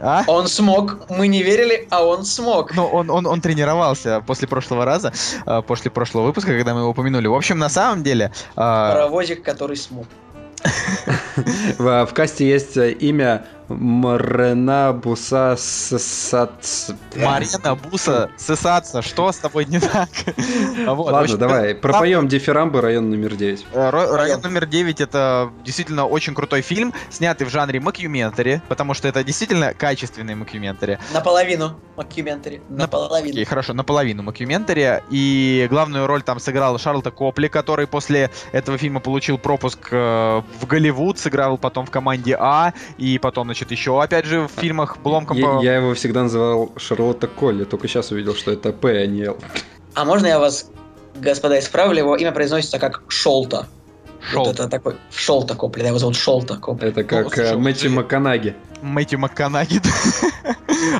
А? он смог. Мы не верили, а он смог. Ну, он, он, он тренировался после прошлого раза, э, после прошлого выпуска, когда мы его упомянули. В общем, на самом деле... э, Паровозик, который смог. В, в касте есть э, имя Мрена Буса Сац. Марина, Буса, сысаться, что с тобой не так? Вот, Ладно, общем, давай, пропоем дифирамбы район номер 9. Э, Район номер 9 это действительно очень крутой фильм, снятый в жанре мокьюментари, потому что это действительно качественный мокьюментари. Наполовину мокьюментари. Наполовину. Окей, хорошо, наполовину мокьюментари. И главную роль там сыграл Шарлто Копли, который после этого фильма получил пропуск э, в Голливуд, сыграл потом в команде А, и потом, значит, еще опять же в фильмах Бломкампа. Я, я его всегда называл Шарлто Колли, только сейчас увидел, что это П, а не Л. А можно я вас, господа, исправлю? Его имя произносится как Шолта. Шел Вот это такой Шолта Копли, да, его зовут Шолта Копли. Это как слушай, э, Мэтью Макканаги. Мэтью МакКонахи.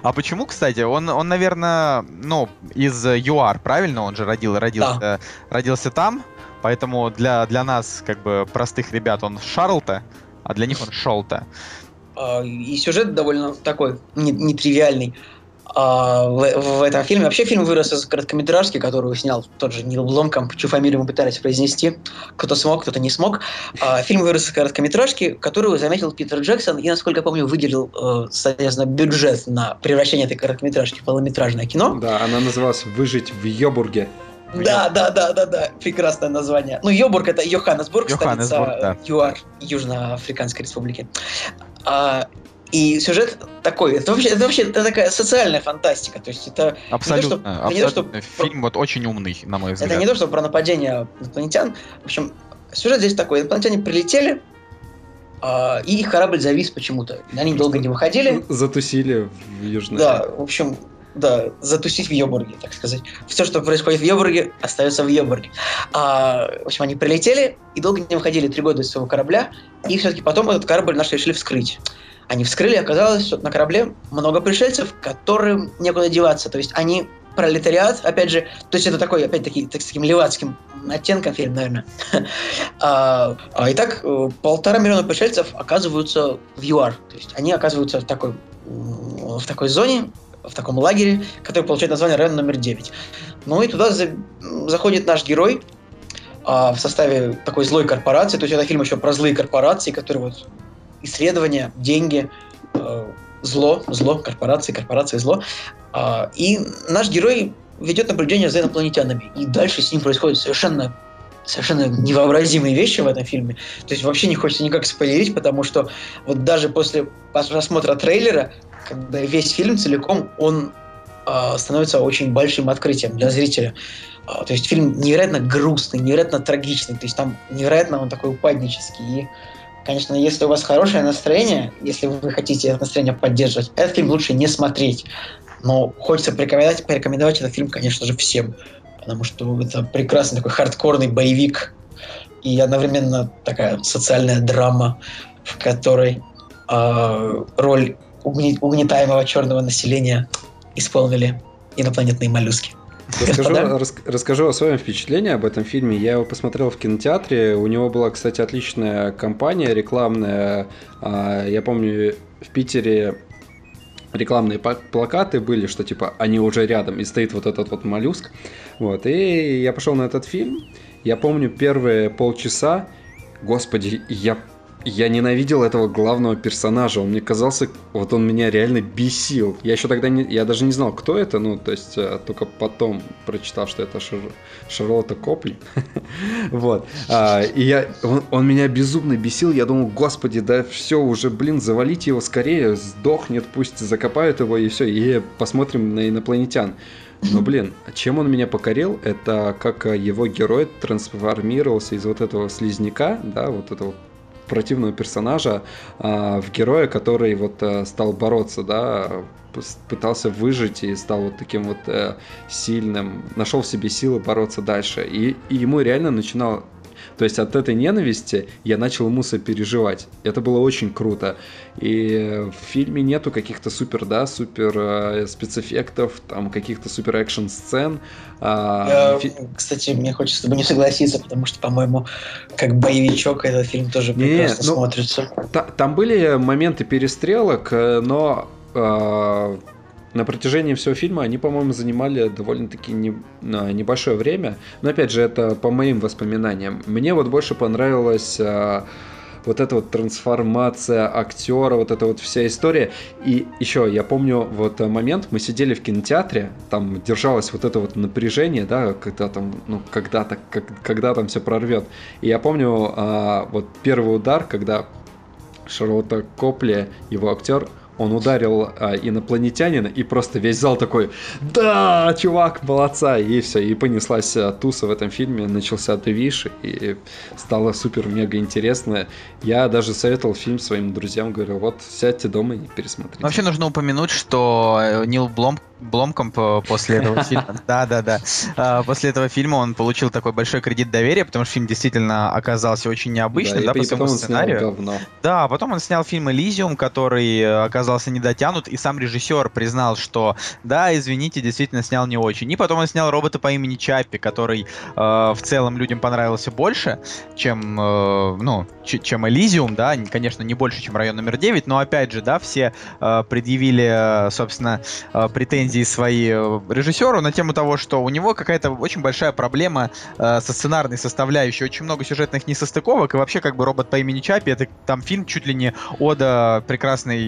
А почему, кстати? Он, он, наверное, ну, из ЮАР, правильно? Он же родил, родился, родился там, поэтому для, для нас, как бы, простых ребят, он Шарлта, а для них он Шолта. А, И сюжет довольно такой не- нетривиальный. А, в, в этом фильме вообще фильм вырос из короткометражки, которую снял тот же Нил Бломкомп, чью фамилию мы пытались произнести. Кто-то смог, кто-то не смог. А, фильм вырос из короткометражки, которую заметил Питер Джексон и, насколько я помню, выделил, э, соответственно, бюджет на превращение этой короткометражки в полнометражное кино. Да, она называлась «Выжить в Йобурге». Да, да, да, да, да, прекрасное название. Ну, Йобург это Йоханнесбург, Йоханнесбург, столица да. ЮАР, Южноафриканской республики. А, и сюжет такой, это вообще, это вообще это такая социальная фантастика, то есть это Абсолютно, не то, что- абсолютно. Фильм вот очень умный, на мой взгляд. это не то, что про нападение инопланетян. В общем, сюжет здесь такой: инопланетяне прилетели, а, и их корабль завис почему-то. Они долго не выходили. Затусили в Южной Да, в общем, да, затусить в Йобурге, так сказать. Все, что происходит в Йобурге, остается в Йобурге. А, в общем, они прилетели и долго не выходили три года из своего корабля, и все-таки потом этот корабль наш решили вскрыть. Они вскрыли, оказалось, что на корабле много пришельцев, которым некуда деваться. То есть они пролетариат, опять же, то есть это такой, опять-таки, так, с таким левацким оттенком фильм, наверное. А, а, Итак, полтора миллиона пришельцев оказываются в ЮАР. То есть они оказываются в такой, в такой зоне, в таком лагере, который получает название район номер 9. Ну и туда за- заходит наш герой а, в составе такой злой корпорации. То есть это фильм еще про злые корпорации, которые вот исследования, деньги, э, зло, зло, корпорации, корпорации, зло. А, и наш герой ведет наблюдение за инопланетянами. И дальше с ним происходят совершенно совершенно невообразимые вещи в этом фильме. То есть вообще не хочется никак спойлерить, потому что вот даже после просмотра трейлера, когда весь фильм целиком, он а, становится очень большим открытием для зрителя. А, то есть фильм невероятно грустный, невероятно трагичный, то есть там невероятно он такой упаднический. И, конечно, если у вас хорошее настроение, если вы хотите это настроение поддерживать, этот фильм лучше не смотреть. Но хочется порекомендовать, порекомендовать этот фильм, конечно же, всем. Потому что это прекрасный такой хардкорный боевик и одновременно такая социальная драма, в которой а, роль угнетаемого черного населения исполнили инопланетные моллюски. Расскажу, рас- расскажу о своем впечатлении об этом фильме. Я его посмотрел в кинотеатре. У него была, кстати, отличная кампания рекламная. А, Я помню, в Питере рекламные плакаты были, что типа они уже рядом, и стоит вот этот вот моллюск. Вот, и я пошел на этот фильм. Я помню первые полчаса, господи, я я ненавидел этого главного персонажа. Он мне казался, вот он меня реально бесил. Я еще тогда не, я даже не знал, кто это, ну, то есть э, только потом прочитал, что это Шар- Шарлотта Копли. Вот. А, И я, он, он меня безумно бесил. Я думал, господи, да все, уже, блин, завалите его скорее, сдохнет, пусть закопают его и все, и посмотрим на инопланетян. Но, блин, чем он меня покорил, это как его герой трансформировался из вот этого слизняка, да, вот этого противного персонажа а, в героя, который вот э, стал бороться, да, пытался выжить и стал вот таким вот э, сильным, нашел в себе силы бороться дальше. И, и ему реально начинал то есть от этой ненависти я начал ему сопереживать. Это было очень круто. И в фильме нету каких-то супер, да, супер э, спецэффектов, там каких-то супер экшн сцен. А, Я, фи- Кстати, мне хочется с тобой не согласиться, потому что, по-моему, как боевичок этот фильм тоже прекрасно ну, смотрится. Та- Там были моменты перестрелок, э, но э, на протяжении всего фильма они, по-моему, занимали довольно-таки не- небольшое время. Но опять же, это по моим воспоминаниям. Мне вот больше понравилась э, вот эта вот трансформация актера, вот эта вот вся история. И еще я помню вот э, момент, мы сидели в кинотеатре, там держалось вот это вот напряжение, да, когда там, ну, когда-то, как- когда там все прорвет. И я помню а, вот первый удар, когда Шарлотта Копли, его актер, он ударил а, инопланетянина, и просто весь зал такой, да, чувак, молодца, и все, и понеслась а, туса в этом фильме, начался движ, и стало супер-мега интересно. Я даже советовал фильм своим друзьям, говорю, вот, сядьте дома и пересмотрите. Вообще нужно упомянуть, что э, Нил Блом, Бломкомп э, после этого фильма, да-да-да, э, после этого фильма он получил такой большой кредит доверия, потому что фильм действительно оказался очень необычным, да, по- своему сценарию. Да, а потом он снял фильм «Элизиум», который э, оказался недотянут, и сам режиссер признал, что да, извините, действительно снял не очень. И потом он снял робота по имени Чаппи, который э, в целом людям понравился больше, чем, э, ну, чем «Элизиум», да, конечно, не больше, чем «Район номер 9», но опять же, да, все э, предъявили, собственно, э, претензии свои э, режиссеру на тему того, что у него какая-то очень большая проблема э, со сценарной составляющей, очень много сюжетных несостыковок, и вообще как бы робот по имени Чапи, это там фильм чуть ли не ода прекрасной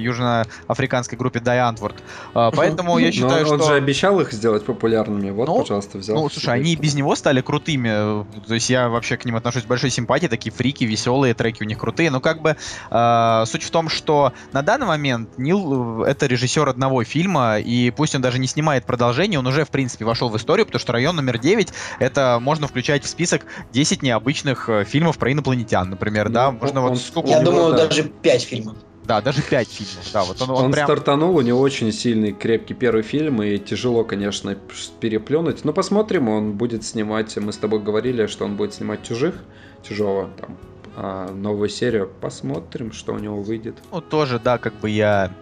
южноафриканской группе Дай Антворд. А, Поэтому я считаю, он, он что... же обещал их сделать популярными, вот, Ну, пожалуйста, взял. Ну, слушай, они без него стали крутыми. То есть я вообще к ним отношусь с большой симпатией. Такие фрики, веселые, треки у них крутые. Но как бы э, суть в том, что на данный момент Нил э, это режиссер одного фильма, и пусть он даже не снимает продолжение, он уже, в принципе, вошел в историю, потому что район номер 9 это можно включать в список 10 необычных э, фильмов про инопланетян, например, Ну, да. Можно он- вот сколько Я думаю, да. даже пять фильмов. Да, даже 5 фильмов. Да, вот он, он Он, прям... стартанул, у него очень сильный, крепкий первый фильм, и тяжело, конечно, переплюнуть. Но посмотрим, он будет снимать, мы с тобой говорили, что он будет снимать «Чужих», «Чужого», там, а, новую серию. Посмотрим, что у него выйдет. Ну, тоже, да, как бы я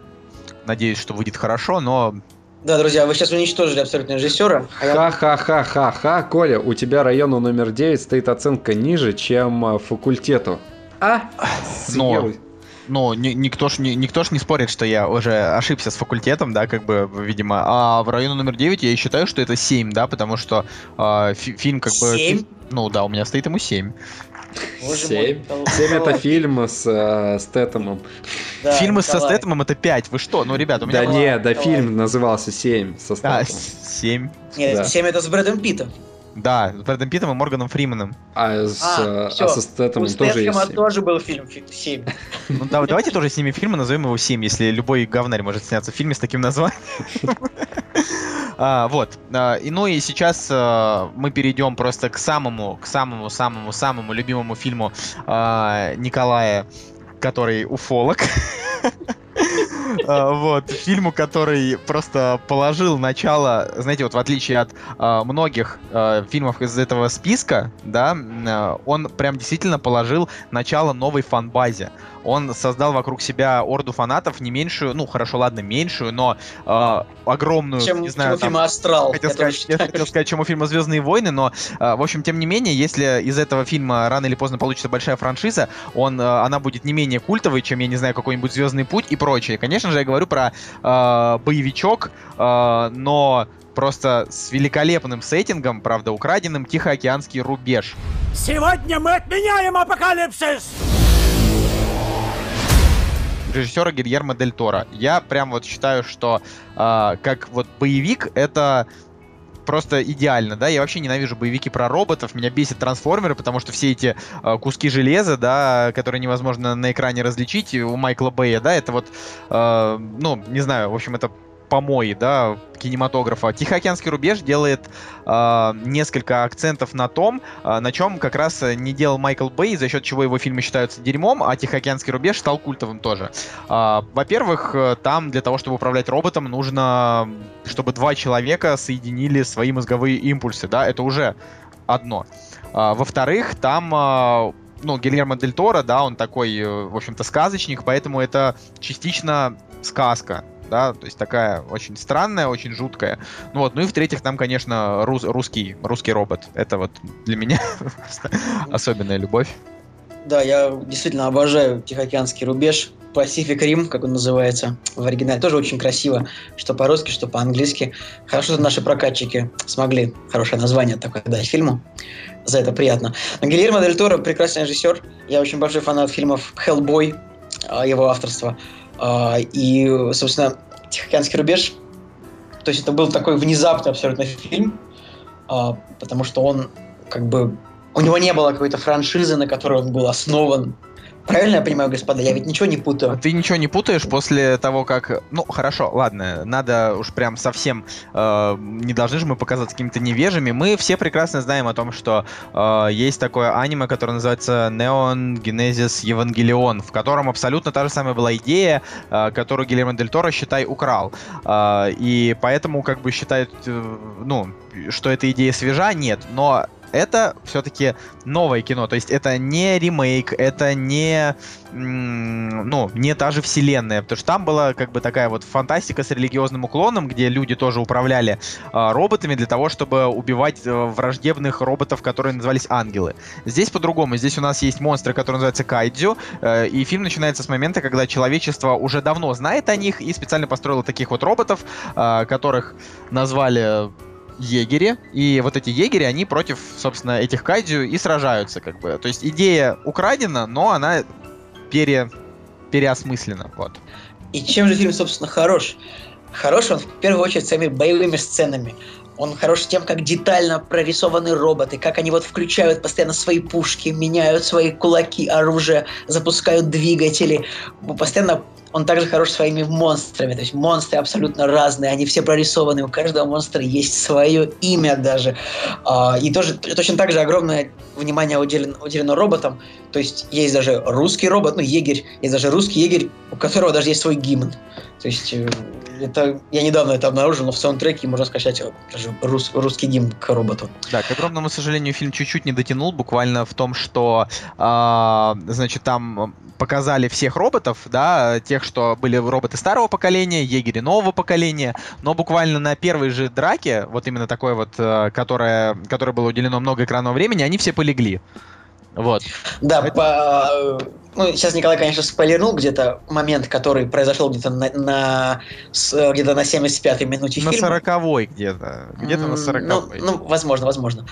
надеюсь, что выйдет хорошо, но Да, друзья, вы сейчас уничтожили абсолютно режиссера. а я- Ха-ха-ха-ха-ха, Коля, у тебя району номер 9 стоит оценка ниже, чем а, факультету. А? Но- Съел. Ну, ни- никто ж, ни- никто ж не спорит, что я уже ошибся с факультетом, да, как бы, видимо. А в районе номер 9 я считаю, что это 7, да, потому что а, фи- фильм как бы... Семь? фи- Ну да, у меня стоит ему 7. Боже Семь. мой, Семь это Николай. фильм с э, Стэтомом. Да, Фильмы со Николай. Стэтомом это 5. Вы что? Ну, ребят, у меня... Да не, да фильм назывался 7 со Да, Стэтомом. 7. Нет, Да. семь это с Брэдом Питтом. Да, с Брэдом Питтом и Морганом Фриманом. А, с, А, э, а со У Стэтомом тоже есть Стэтхэма 7. тоже был фильм фи- семь. Ну, да, давайте тоже снимем фильм и назовем его 7, если любой говнарь может сняться в фильме с таким названием. А, вот. А, и ну и сейчас а, мы перейдем просто к самому, к самому, самому, самому любимому фильму а, Николая, который уфолог. А, Вот, фильму, который просто положил начало, знаете, вот в отличие от а, многих а, фильмов из этого списка, да, он прям действительно положил начало новой фан-базе. Он создал вокруг себя орду фанатов не меньшую, ну хорошо, ладно, меньшую, но а, огромную, Чем, не знаю, чем у там, фильма «Астрал». хотел сказать, я хотел сказать, чем у фильма Звездные войны, но, а, в общем, тем не менее, если из этого фильма рано или поздно получится большая франшиза, он, а, она будет не менее культовой, чем, я не знаю, какой-нибудь Звездный путь и прочее. Конечно же, я говорю про а, боевичок, а, но просто с великолепным сеттингом, правда, украденным Тихоокеанский рубеж. Сегодня мы отменяем апокалипсис! Режиссера Гильермо Дель Торо. Я прям вот считаю, что а, как вот боевик это просто идеально, да, я вообще ненавижу боевики про роботов, меня бесит трансформеры, потому что все эти а, куски железа, да, которые невозможно на экране различить у Майкла Бэя, да, это вот, а, ну, не знаю, в общем, это помои, да, кинематографа. Тихоокеанский рубеж делает а, несколько акцентов на том, а, на чем как раз э, не делал Майкл Бэй, за счет чего его фильмы считаются дерьмом, а Тихоокеанский рубеж стал культовым тоже. А, во-первых, э, там для того, чтобы управлять роботом, нужно, чтобы два человека соединили свои мозговые импульсы, да, это уже одно. А, во-вторых, там а, ну, Гильермо Дель Торо, да, он такой, э, в общем-то, сказочник, поэтому это частично сказка, да, то есть такая очень странная, очень жуткая. Ну вот, ну и в-третьих, там, конечно, рус- русский, русский робот. Это вот для меня особенная любовь. Да, я действительно обожаю Тихоокеанский рубеж. Pacific Rim, как он называется в оригинале, тоже очень красиво, что по-русски, что по-английски. Хорошо, что наши прокатчики смогли хорошее название такое дать фильму. За это приятно. Но Гильермо Дель Торо прекрасный режиссер. Я очень большой фанат фильмов «Хеллбой», а, его авторства. А, И, собственно, «Тихоокеанский рубеж», то есть это был такой внезапный абсолютно фильм, а, потому что он как бы у него не было какой-то франшизы, на которой он был основан. Правильно я понимаю, господа? Я ведь ничего не путаю. Ты ничего не путаешь после того, как... Ну, хорошо, ладно, надо уж прям совсем... э, не должны же мы показаться какими-то невежими. Мы все прекрасно знаем о том, что э, есть такое аниме, которое называется Neon Genesis Evangelion, в котором абсолютно та же самая была идея, э, которую Гильермо Дель Торо, считай, украл. Э, и поэтому как бы считают, э, ну, что эта идея свежа, нет. Но это все-таки новое кино, то есть это не ремейк, это не, ну, не та же вселенная, потому что там была как бы такая вот фантастика с религиозным уклоном, где люди тоже управляли а, роботами для того, чтобы убивать э, враждебных роботов, которые назывались ангелы. Здесь по-другому, здесь у нас есть монстры, которые называются кайдзю, э, и фильм начинается с момента, когда человечество уже давно знает о них и специально построило таких вот роботов, а, которых назвали егери, и вот эти егери, они против, собственно, этих кайдзю и сражаются, как бы. То есть идея украдена, но она пере... переосмыслена, вот. И чем же фильм, собственно, хорош? Хорош он в первую очередь своими боевыми сценами. Он хорош тем, как детально прорисованы роботы, как они вот включают постоянно свои пушки, меняют свои кулаки, оружие, запускают двигатели. Постоянно он также хорош своими монстрами. То есть монстры абсолютно разные, они все прорисованы, у каждого монстра есть свое имя даже. А, И тоже точно так же огромное внимание уделено, уделено роботам. То есть есть даже русский робот, ну, егерь, есть даже русский егерь, у которого даже есть свой гимн. То есть э, это я недавно это обнаружил, но в саундтреке можно скачать э, даже рус- русский гимн к роботу. Да, к огромному сожалению, фильм чуть-чуть не дотянул, буквально в том, что, а, значит, там показали всех роботов, да, тех, что были роботы старого поколения, егери нового поколения, но буквально на первой же драке, вот именно такой вот, э, которая, которой было уделено много экранного времени, они все полегли. Вот. Да, по, э, ну, сейчас Николай, конечно, спойлернул где-то момент, который произошел где-то на, на, э, где-то на 75-й минуте На фильма. сороковой где-то. Где-то на М, сороковой. Ну, ну, возможно, возможно.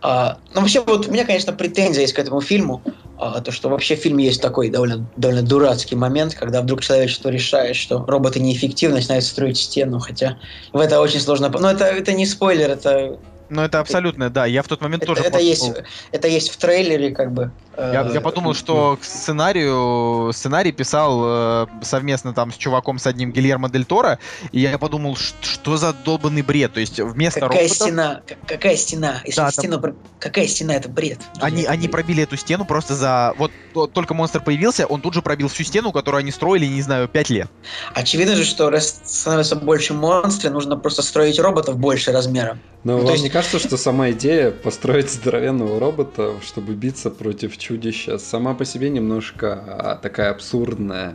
А, ну, вообще, вот у меня, конечно, претензия есть к этому фильму. а, то, что вообще в фильме есть такой довольно, довольно дурацкий момент, когда вдруг человечество решает, что роботы неэффективны, начинают строить стену, хотя в это очень сложно... по- Ну, это, это не спойлер, это Ну, это абсолютно, да. Я в тот момент Это, тоже... это есть, подумал- это есть в трейлере, как бы. Я, э, я подумал, что к сценарию сценарий писал э, совместно там с чуваком с одним Гильермо Дель Торо, и я подумал, что за долбанный бред. То есть вместо Какая роботов стена? Какая стена? Если Да, там- стена, про- какая стена? Это бред. они, они пробили эту стену просто за... Вот то- только монстр появился, он тут же пробил всю стену, которую они строили, не знаю, пять лет. Очевидно же, что раз становится больше монстров, нужно просто строить роботов больше размером. Но Ну, то вам есть- кажется, что сама идея построить здоровенного робота, чтобы биться против чудища, сама по себе немножко а, такая абсурдная?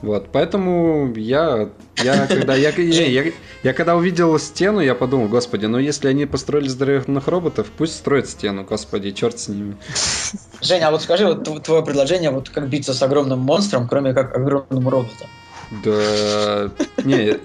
Вот, поэтому я, я когда я, я, я- я когда увидел стену, я подумал, господи, ну если они построили здоровенных роботов, пусть строят стену, господи, черт с ними. Женя, а вот скажи, вот тв- твое предложение, вот как биться с огромным монстром, кроме как огромным роботом. Да, не,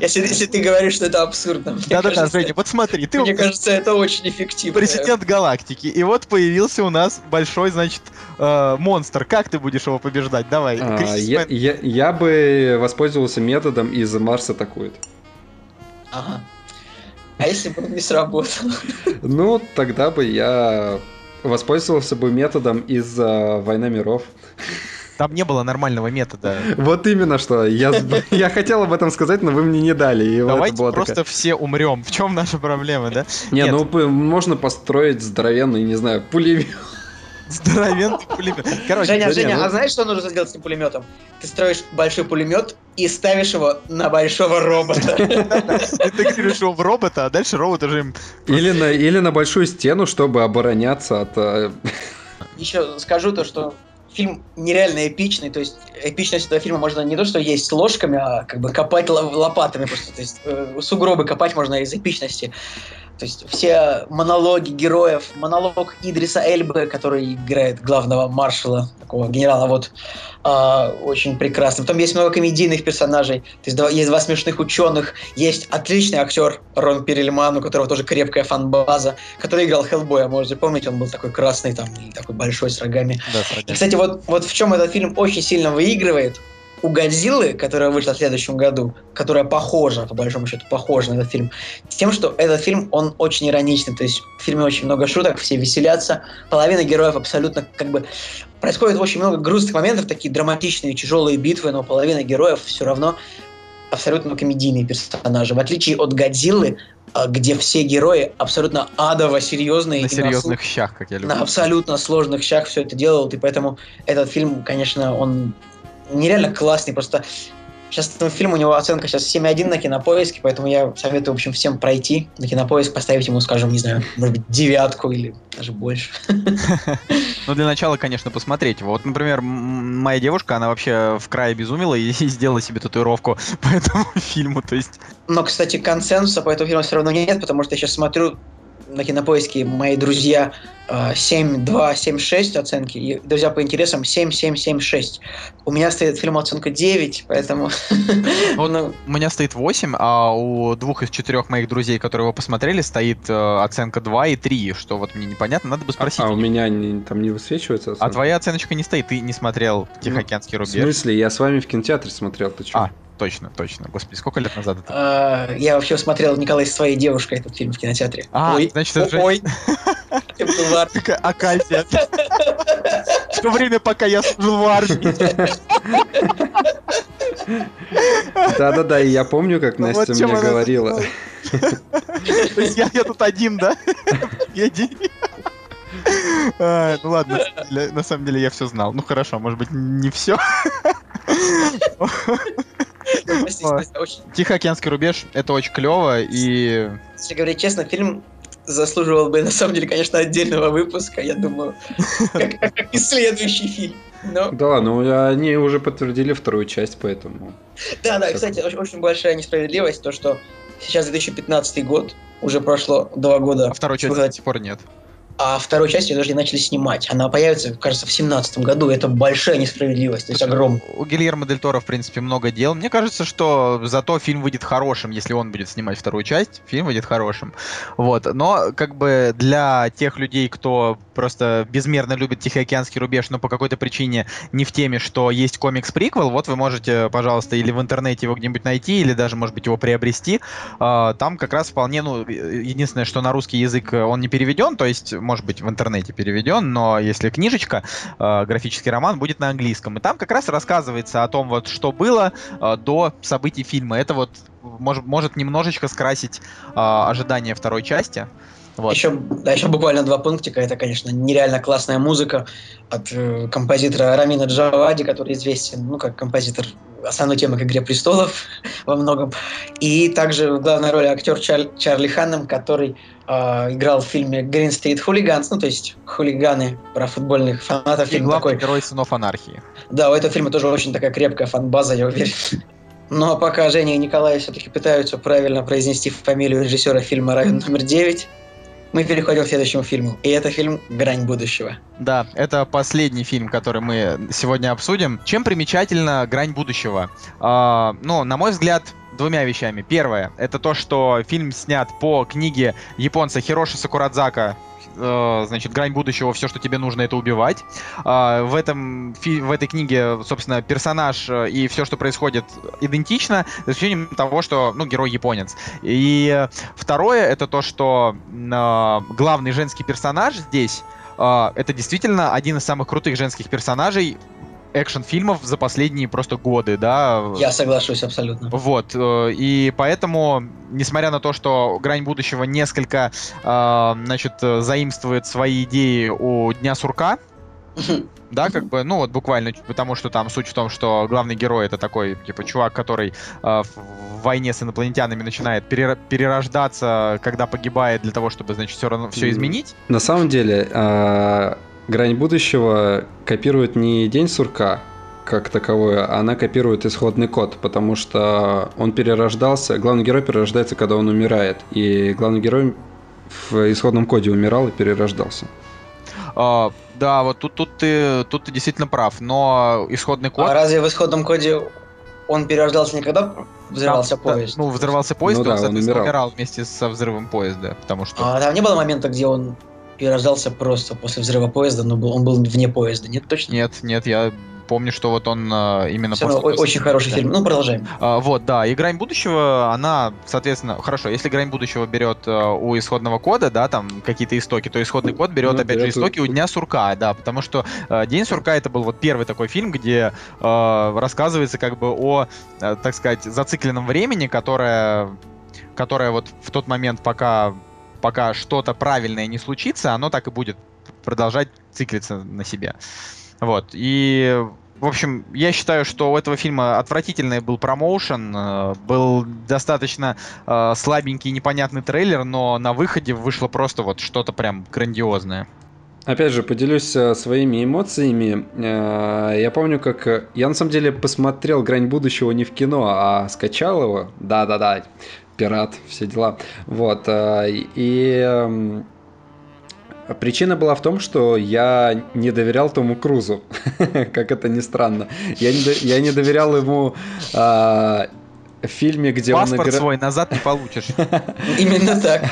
Если, если ты говоришь, что это абсурдно, Да-да-да, Женя, вот смотри, ты мне кажется, это очень эффективно. президент галактики, и вот появился у нас большой, значит, э, монстр. Как ты будешь его побеждать? Давай. а, я, я, я бы воспользовался методом из Марс атакует. Ага. А если бы он не сработал? Ну, тогда бы я воспользовался бы методом из а, Война миров. Там не было нормального метода. Вот именно что. Я, хотел об этом сказать, но вы мне не дали. И Давайте просто такая- все умрем. В чем наша проблема, да? Не, Нет. ну можно построить здоровенный, не знаю, пулемет. Здоровенный пулемет. Короче, Женя, Женя, ну- а знаешь, что нужно сделать с этим пулеметом? Ты строишь большой пулемет и ставишь его на большого робота. интегрируешь его в робота, а дальше робот уже им... Или на, большую стену, чтобы обороняться от... а, Еще скажу то, что фильм нереально эпичный, то есть эпичность этого фильма можно не то, что есть ложками, а как бы копать ло- лопатами просто, то есть э, сугробы копать можно из эпичности. То есть все монологи героев, монолог Идриса Эльбы, который играет главного маршала, такого генерала, вот, а, очень прекрасно. Потом есть много комедийных персонажей, то есть два- есть два смешных ученых, есть отличный актер Рон Перельман, у которого тоже крепкая фан-база, который играл Хеллбоя, можете помнить, он был такой красный, там, такой большой с рогами. Да. И, кстати, вот, вот в чем этот фильм очень сильно выигрывает, у Годзиллы, которая вышла в следующем году, которая похожа, по большому счету, похожа на этот фильм, с тем, что этот фильм, он очень ироничный, то есть в фильме очень много шуток, все веселятся, половина героев абсолютно как бы... Происходит очень много грустных моментов, такие драматичные, тяжелые битвы, но половина героев все равно абсолютно комедийные персонажи. В отличие от Годзиллы, а, где все герои абсолютно адово серьезные. На и серьезных щах, как я люблю. на абсолютно сложных щах все это делают, и поэтому этот фильм, конечно, он нереально классный, просто сейчас этому фильму у него оценка сейчас 7.1 на кинопоиске, поэтому я советую, в общем, всем пройти на кинопоиск, поставить ему, скажем, не знаю, может быть, девятку или даже больше. Ну, для начала, конечно, посмотреть его. Вот, например, моя девушка, она вообще в крае безумила и, и сделала себе татуировку по этому фильму. То есть, Но, кстати, консенсуса по этому фильму все равно нет, потому что я сейчас смотрю на кинопоиске мои друзья э, 7, 2, 7, 6 оценки, и друзья по интересам 7, 7, 7, 6. У меня стоит фильм оценка 9, поэтому... Ну, у меня стоит 8, а у двух из четырех моих друзей, которые его посмотрели, стоит э, оценка 2 и 3, что вот мне непонятно, надо бы спросить. А у у меня не- там не высвечивается? А оценка? твоя оценочка не стоит, ты не смотрел Тихоокеанский В рубеж. смысле? Я с вами в кинотеатре смотрел, ты что? А, точно, точно. Господи, сколько лет назад это? Э, Я вообще смотрел Николай со своей девушкой этот фильм в кинотеатре. А, ой, значит, это же- ой. Оказия. В то время, пока я служил в армии. Да-да-да, и я помню, как Ну, Настя мне говорила. То есть я, тут один, да? Я один. А, ну ладно, на самом деле я все знал. Ну хорошо, может быть не все. Ну, Тихоокеанский рубеж это очень клево и Если говорить честно, фильм заслуживал бы, на самом деле, конечно, отдельного выпуска, я думаю, как, и следующий фильм. Но, Да ладно, ну, они уже подтвердили вторую часть, поэтому... да, да, кстати, очень, очень большая несправедливость, то, что сейчас 2015 год, уже прошло два года, а второй части до сих пор нет. А вторую часть ее даже не начали снимать. Она появится, кажется, в семнадцатом году, это большая несправедливость, то есть огромная. У Гильермо Дель Торо, в принципе, много дел. Мне кажется, что зато фильм выйдет хорошим, если он будет снимать вторую часть. Фильм выйдет хорошим. Вот. Но, как бы, для тех людей, кто просто безмерно любит Тихоокеанский рубеж, но по какой-то причине не в теме, что есть комикс-приквел, вот вы можете, пожалуйста, или в интернете его где-нибудь найти, или даже, может быть, его приобрести. А, Там как раз вполне, ну, единственное, что на русский язык э, он не переведен, то есть, может быть, в интернете переведен, но если книжечка, э, графический роман, будет на английском. И там как раз рассказывается о том, вот, что было э, до событий фильма. Это вот может, может немножечко скрасить ожидания второй части. Вот. Еще, да, еще буквально два пунктика. Это, конечно, нереально классная музыка от э, композитора Рамина Джавади, который известен, ну, как композитор основной темы к «Игре престолов» во многом. И также в главной роли актер Чар- Чарли Ханнем, который э, играл в фильме «Green Street Hooligans», ну, то есть хулиганы про футбольных фанатов. И Фильм главный такой. герой «Сынов анархии». Да, у этого фильма тоже очень такая крепкая фан-база, я уверен. Но пока Женя и Николай все-таки пытаются правильно произнести фамилию режиссера фильма «Район номер 9», мы переходим к следующему фильму. И это фильм «Грань будущего». Да, это последний фильм, который мы сегодня обсудим. Чем примечательна «Грань будущего»? А, ну, на мой взгляд, двумя вещами. Первое, это то, что фильм снят по книге японца Хироши Сакурадзака значит, грань будущего, все, что тебе нужно, это убивать. А, в, этом, в этой книге, собственно, персонаж э, и все, что происходит, идентично, за исключением того, что, ну, герой японец. И э, второе, это то, что э, главный женский персонаж здесь, э, это действительно один из самых крутых женских персонажей экшн-фильмов за последние просто годы, да. Я соглашусь абсолютно. Вот, э, и поэтому, несмотря на то, что «Грань будущего» несколько, э, значит, э, заимствует свои идеи у Дня сурка, да, как бы, ну вот буквально, потому что там суть в том, что главный герой это такой, типа, чувак, который э, в, войне с инопланетянами начинает перера- перерождаться, когда погибает для того, чтобы, значит, все равно все изменить. На самом деле, а, грань будущего копирует не день сурка как таковое, а она копирует исходный код, потому что он перерождался, главный герой перерождается, когда он умирает, и главный герой в исходном коде умирал и перерождался. А, да, вот тут, тут, ты, тут ты действительно прав, но исходный код... А разве в исходном коде он перерождался не когда взрывался Там, да, поезд? ну, взрывался поезд, Ну он, да, он умирал. умирал вместе со взрывом поезда, потому что... А там не было момента, где он перерождался просто после взрыва поезда, но был, он был вне поезда, нет точно? Нет, нет, я помню, что вот он а, именно Всё равно после- очень хороший Да. фильм. Ну, продолжаем. А, вот, да, и «Грань будущего», она, соответственно, хорошо, если «Грань будущего» берет а, у исходного кода, да, там какие-то истоки, то исходный код берет, Ну, опять же, истоки у у- «Дня сурка», да, потому что а, «День сурка» это был вот первый такой фильм, где а, рассказывается как бы о, а, так сказать, зацикленном времени, которое, которое вот в тот момент, пока, пока что-то правильное не случится, оно так и будет продолжать циклиться на себе. Вот, и в общем, я считаю, что у этого фильма отвратительный был промоушен, э, был достаточно э, слабенький и непонятный трейлер, но на выходе вышло просто вот что-то прям грандиозное. Опять же, поделюсь э, своими эмоциями. Э, Я помню, как... Я на самом деле посмотрел «Грань будущего» не в кино, а скачал его. Да-да-да, пират, все дела. Вот. э, И... эм, Причина была в том, что я не доверял Тому Крузу, как это ни странно. Я не, доверял ему а, в фильме, где он Паспорт играет... свой назад не получишь. Именно так.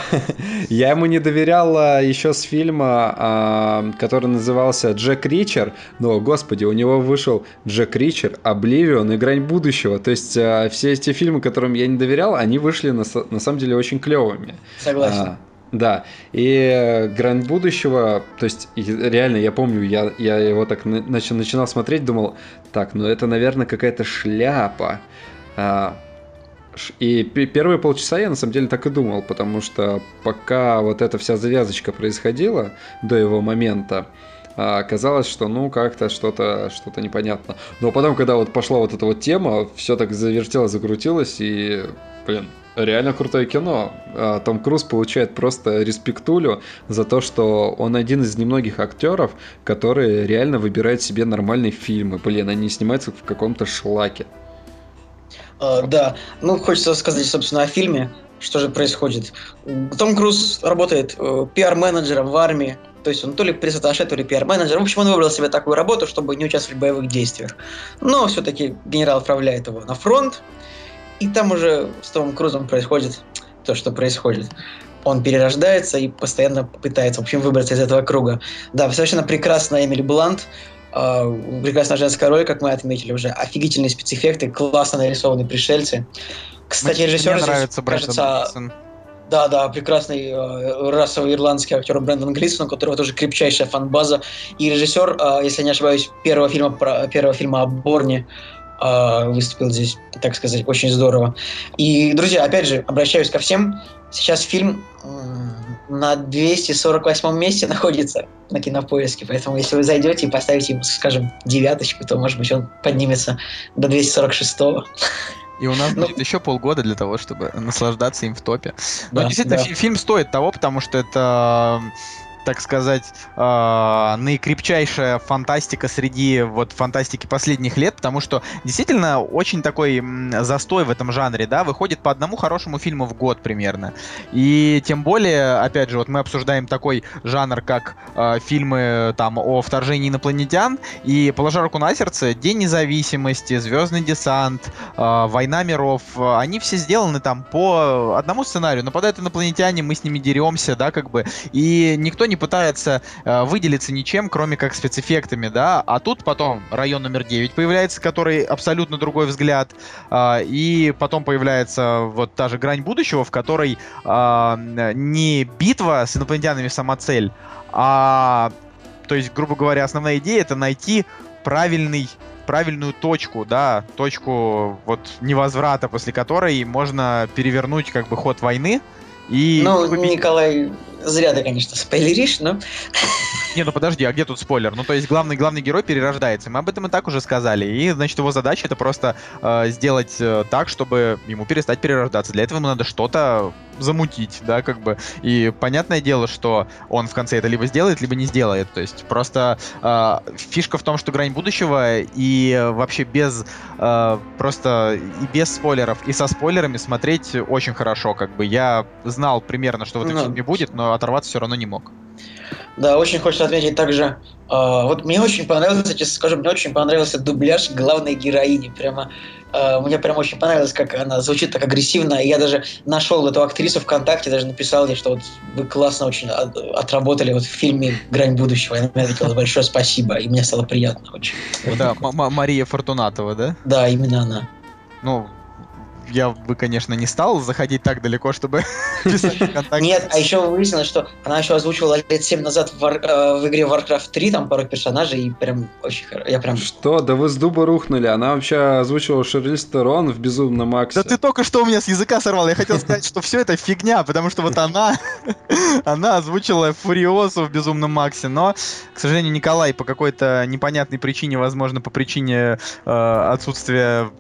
Я ему не доверял а, еще с фильма, а, который назывался Джек Ричер, но, господи, у него вышел Джек Ричер, Обливион и Грань будущего. То есть а, все эти фильмы, которым я не доверял, они вышли на, са- на самом деле очень клевыми. Согласен. Да, и э, Грань будущего, то есть реально, я помню, я, я его так на- начи- начинал смотреть, думал, так, ну это, наверное, какая-то шляпа. И пе- первые полчаса я на самом деле так и думал, потому что пока вот эта вся завязочка происходила до его момента, а, казалось, что ну как-то что-то что-то непонятно. Но потом, когда вот пошла вот эта вот тема, все так завертелось, закрутилось, и, блин, реально крутое кино. А, Том Круз получает просто респектулю за то, что он один из немногих актеров, которые реально выбирают себе нормальные фильмы. Блин, они снимаются в каком-то шлаке. Э, да, ну хочется сказать, собственно, о фильме. Что же происходит? Том Круз работает э, пиар-менеджером в армии. То есть он то ли пресс-атташе, то ли пиар-менеджер. В общем, он выбрал себе такую работу, чтобы не участвовать в боевых действиях. Но все-таки генерал отправляет его на фронт. И там уже с Томом Крузом происходит то, что происходит. он перерождается и постоянно пытается, в общем, выбраться из этого круга. Да, совершенно прекрасная Эмили Блант, прекрасная женская роль, как мы отметили уже, офигительные спецэффекты, классно нарисованные пришельцы. Кстати, режиссер Мне здесь, нравится Брэндон кажется, да, да, прекрасный э, расовый ирландский актер Брэндон Глисон, у которого тоже крепчайшая фан-база. И режиссер, э, если не ошибаюсь, первого фильма, про, первого фильма о Борне выступил здесь, так сказать, очень здорово. И, друзья, опять же, обращаюсь ко всем. Сейчас фильм на 248 месте находится на кинопоиске, поэтому если вы зайдете и поставите ему, скажем, девяточку, то, может быть, он поднимется до 246 И у нас Ну- будет еще полгода для того, чтобы наслаждаться им в топе. Но Да, действительно, да. фи- фильм стоит того, потому что это, так сказать, э, наикрепчайшая фантастика среди вот фантастики последних лет, потому что действительно очень такой застой в этом жанре, да, выходит по одному хорошему фильму в год примерно. И тем более, опять же, вот мы обсуждаем такой жанр, как э, фильмы там о вторжении инопланетян, и положа руку на сердце, День независимости, Звездный десант, э, Война миров, они все сделаны там по одному сценарию. Нападают инопланетяне, мы с ними деремся, да, как бы, и никто не пытается э, выделиться ничем, кроме как спецэффектами, да, а тут потом район номер 9 появляется, который абсолютно другой взгляд, а, и потом появляется вот та же грань будущего, в которой а, не битва с инопланетянами сама цель, а, то есть, грубо говоря, основная идея это найти правильный правильную точку, да, точку вот невозврата, после которой можно перевернуть как бы ход войны и Ну, победить. Николай, зря ты, конечно, спойлеришь, но... Не, ну подожди, а где тут спойлер? Ну, то есть главный, главный герой перерождается. Мы об этом и так уже сказали. И, значит, его задача это просто э, сделать э, так, чтобы ему перестать перерождаться. Для этого ему надо что-то замутить, да, как бы. И понятное дело, что он в конце это либо сделает, либо не сделает. То есть просто э, фишка в том, что грань будущего и вообще без э, просто и без спойлеров, и со спойлерами смотреть очень хорошо. Как бы я знал примерно, что в этом Ну, фильме будет, но оторваться все равно не мог. Да, очень хочется отметить также... а, вот мне очень понравился, честно скажу, мне очень понравился дубляж главной героини. Прямо... а, мне прям очень понравилось, как она звучит так агрессивно. И я даже нашел эту актрису ВКонтакте, даже написал ей, что вот вы классно очень от- отработали вот в фильме «Грань будущего». И она мне ответила большое спасибо, и мне стало приятно очень. Вот М- Мария Фортунатова, да? Да, именно она. Ну, я бы, конечно, не стал заходить так далеко, чтобы писать ВКонтакте. Нет, а еще выяснилось, что она еще озвучивала лет 7 назад в, Вар- э, в игре Warcraft 3, там пару персонажей, и прям очень хоро- Я прям... Что? Да вы с дуба рухнули. Она вообще озвучивала Шарлиз Терон в «Безумном Максе». Да ты только что у меня с языка сорвал. Я хотел сказать, что все это фигня, потому что вот она, она озвучила Фуриосу в Безумном Максе, но, к сожалению, Николай по какой-то непонятной причине, возможно, по причине э, отсутствия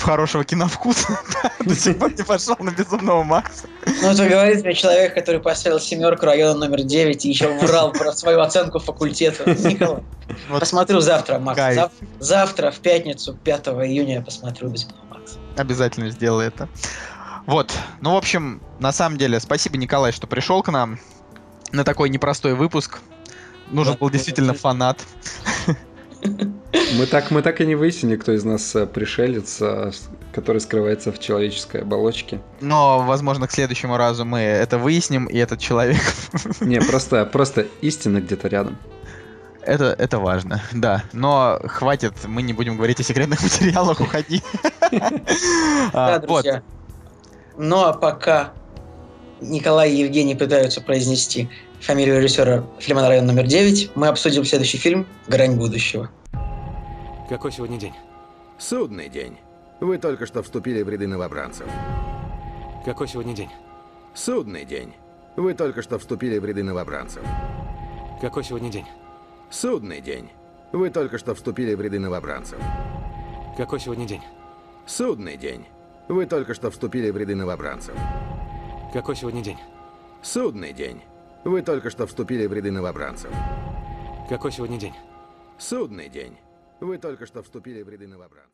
хорошего киновкуса, до сих пор не пошел на Безумного Макса. Ну, это говорит мне человек, который поставил семерку района номер 9 и еще врал про свою оценку факультета. Николай, Вот Посмотрю завтра, Макс. Зав- завтра, в пятницу, 5 июня, я посмотрю «Безумного Макса». Обязательно сделай это. Вот. Ну, в общем, на самом деле, спасибо, Николай, что пришел к нам на такой непростой выпуск. Нужен Да. был действительно фанат. Мы так, мы так и не выяснили, кто из нас э, пришелец, э, который скрывается в человеческой оболочке. Но, возможно, к следующему разу мы это выясним, и этот человек... Не, просто, просто истина где-то рядом. это, это важно, да. Но хватит, мы не будем говорить о секретных материалах, уходи. А, Да, Вот, друзья. Ну, а пока Николай и Евгений пытаются произнести фамилию режиссера фильма на район номер 9, мы обсудим следующий фильм «Грань будущего». Какой сегодня день? Судный день. Вы только что вступили в ряды новобранцев. Какой сегодня день? Судный день. Вы только что вступили в ряды новобранцев. Какой сегодня день? Судный день. Вы только что вступили в ряды новобранцев. Какой сегодня день? Судный день. Вы только что вступили в ряды новобранцев. Какой сегодня день? Судный день. Вы только что вступили в ряды новобранцев. Какой сегодня день? Судный день. Вы только что вступили в ряды новобранцев.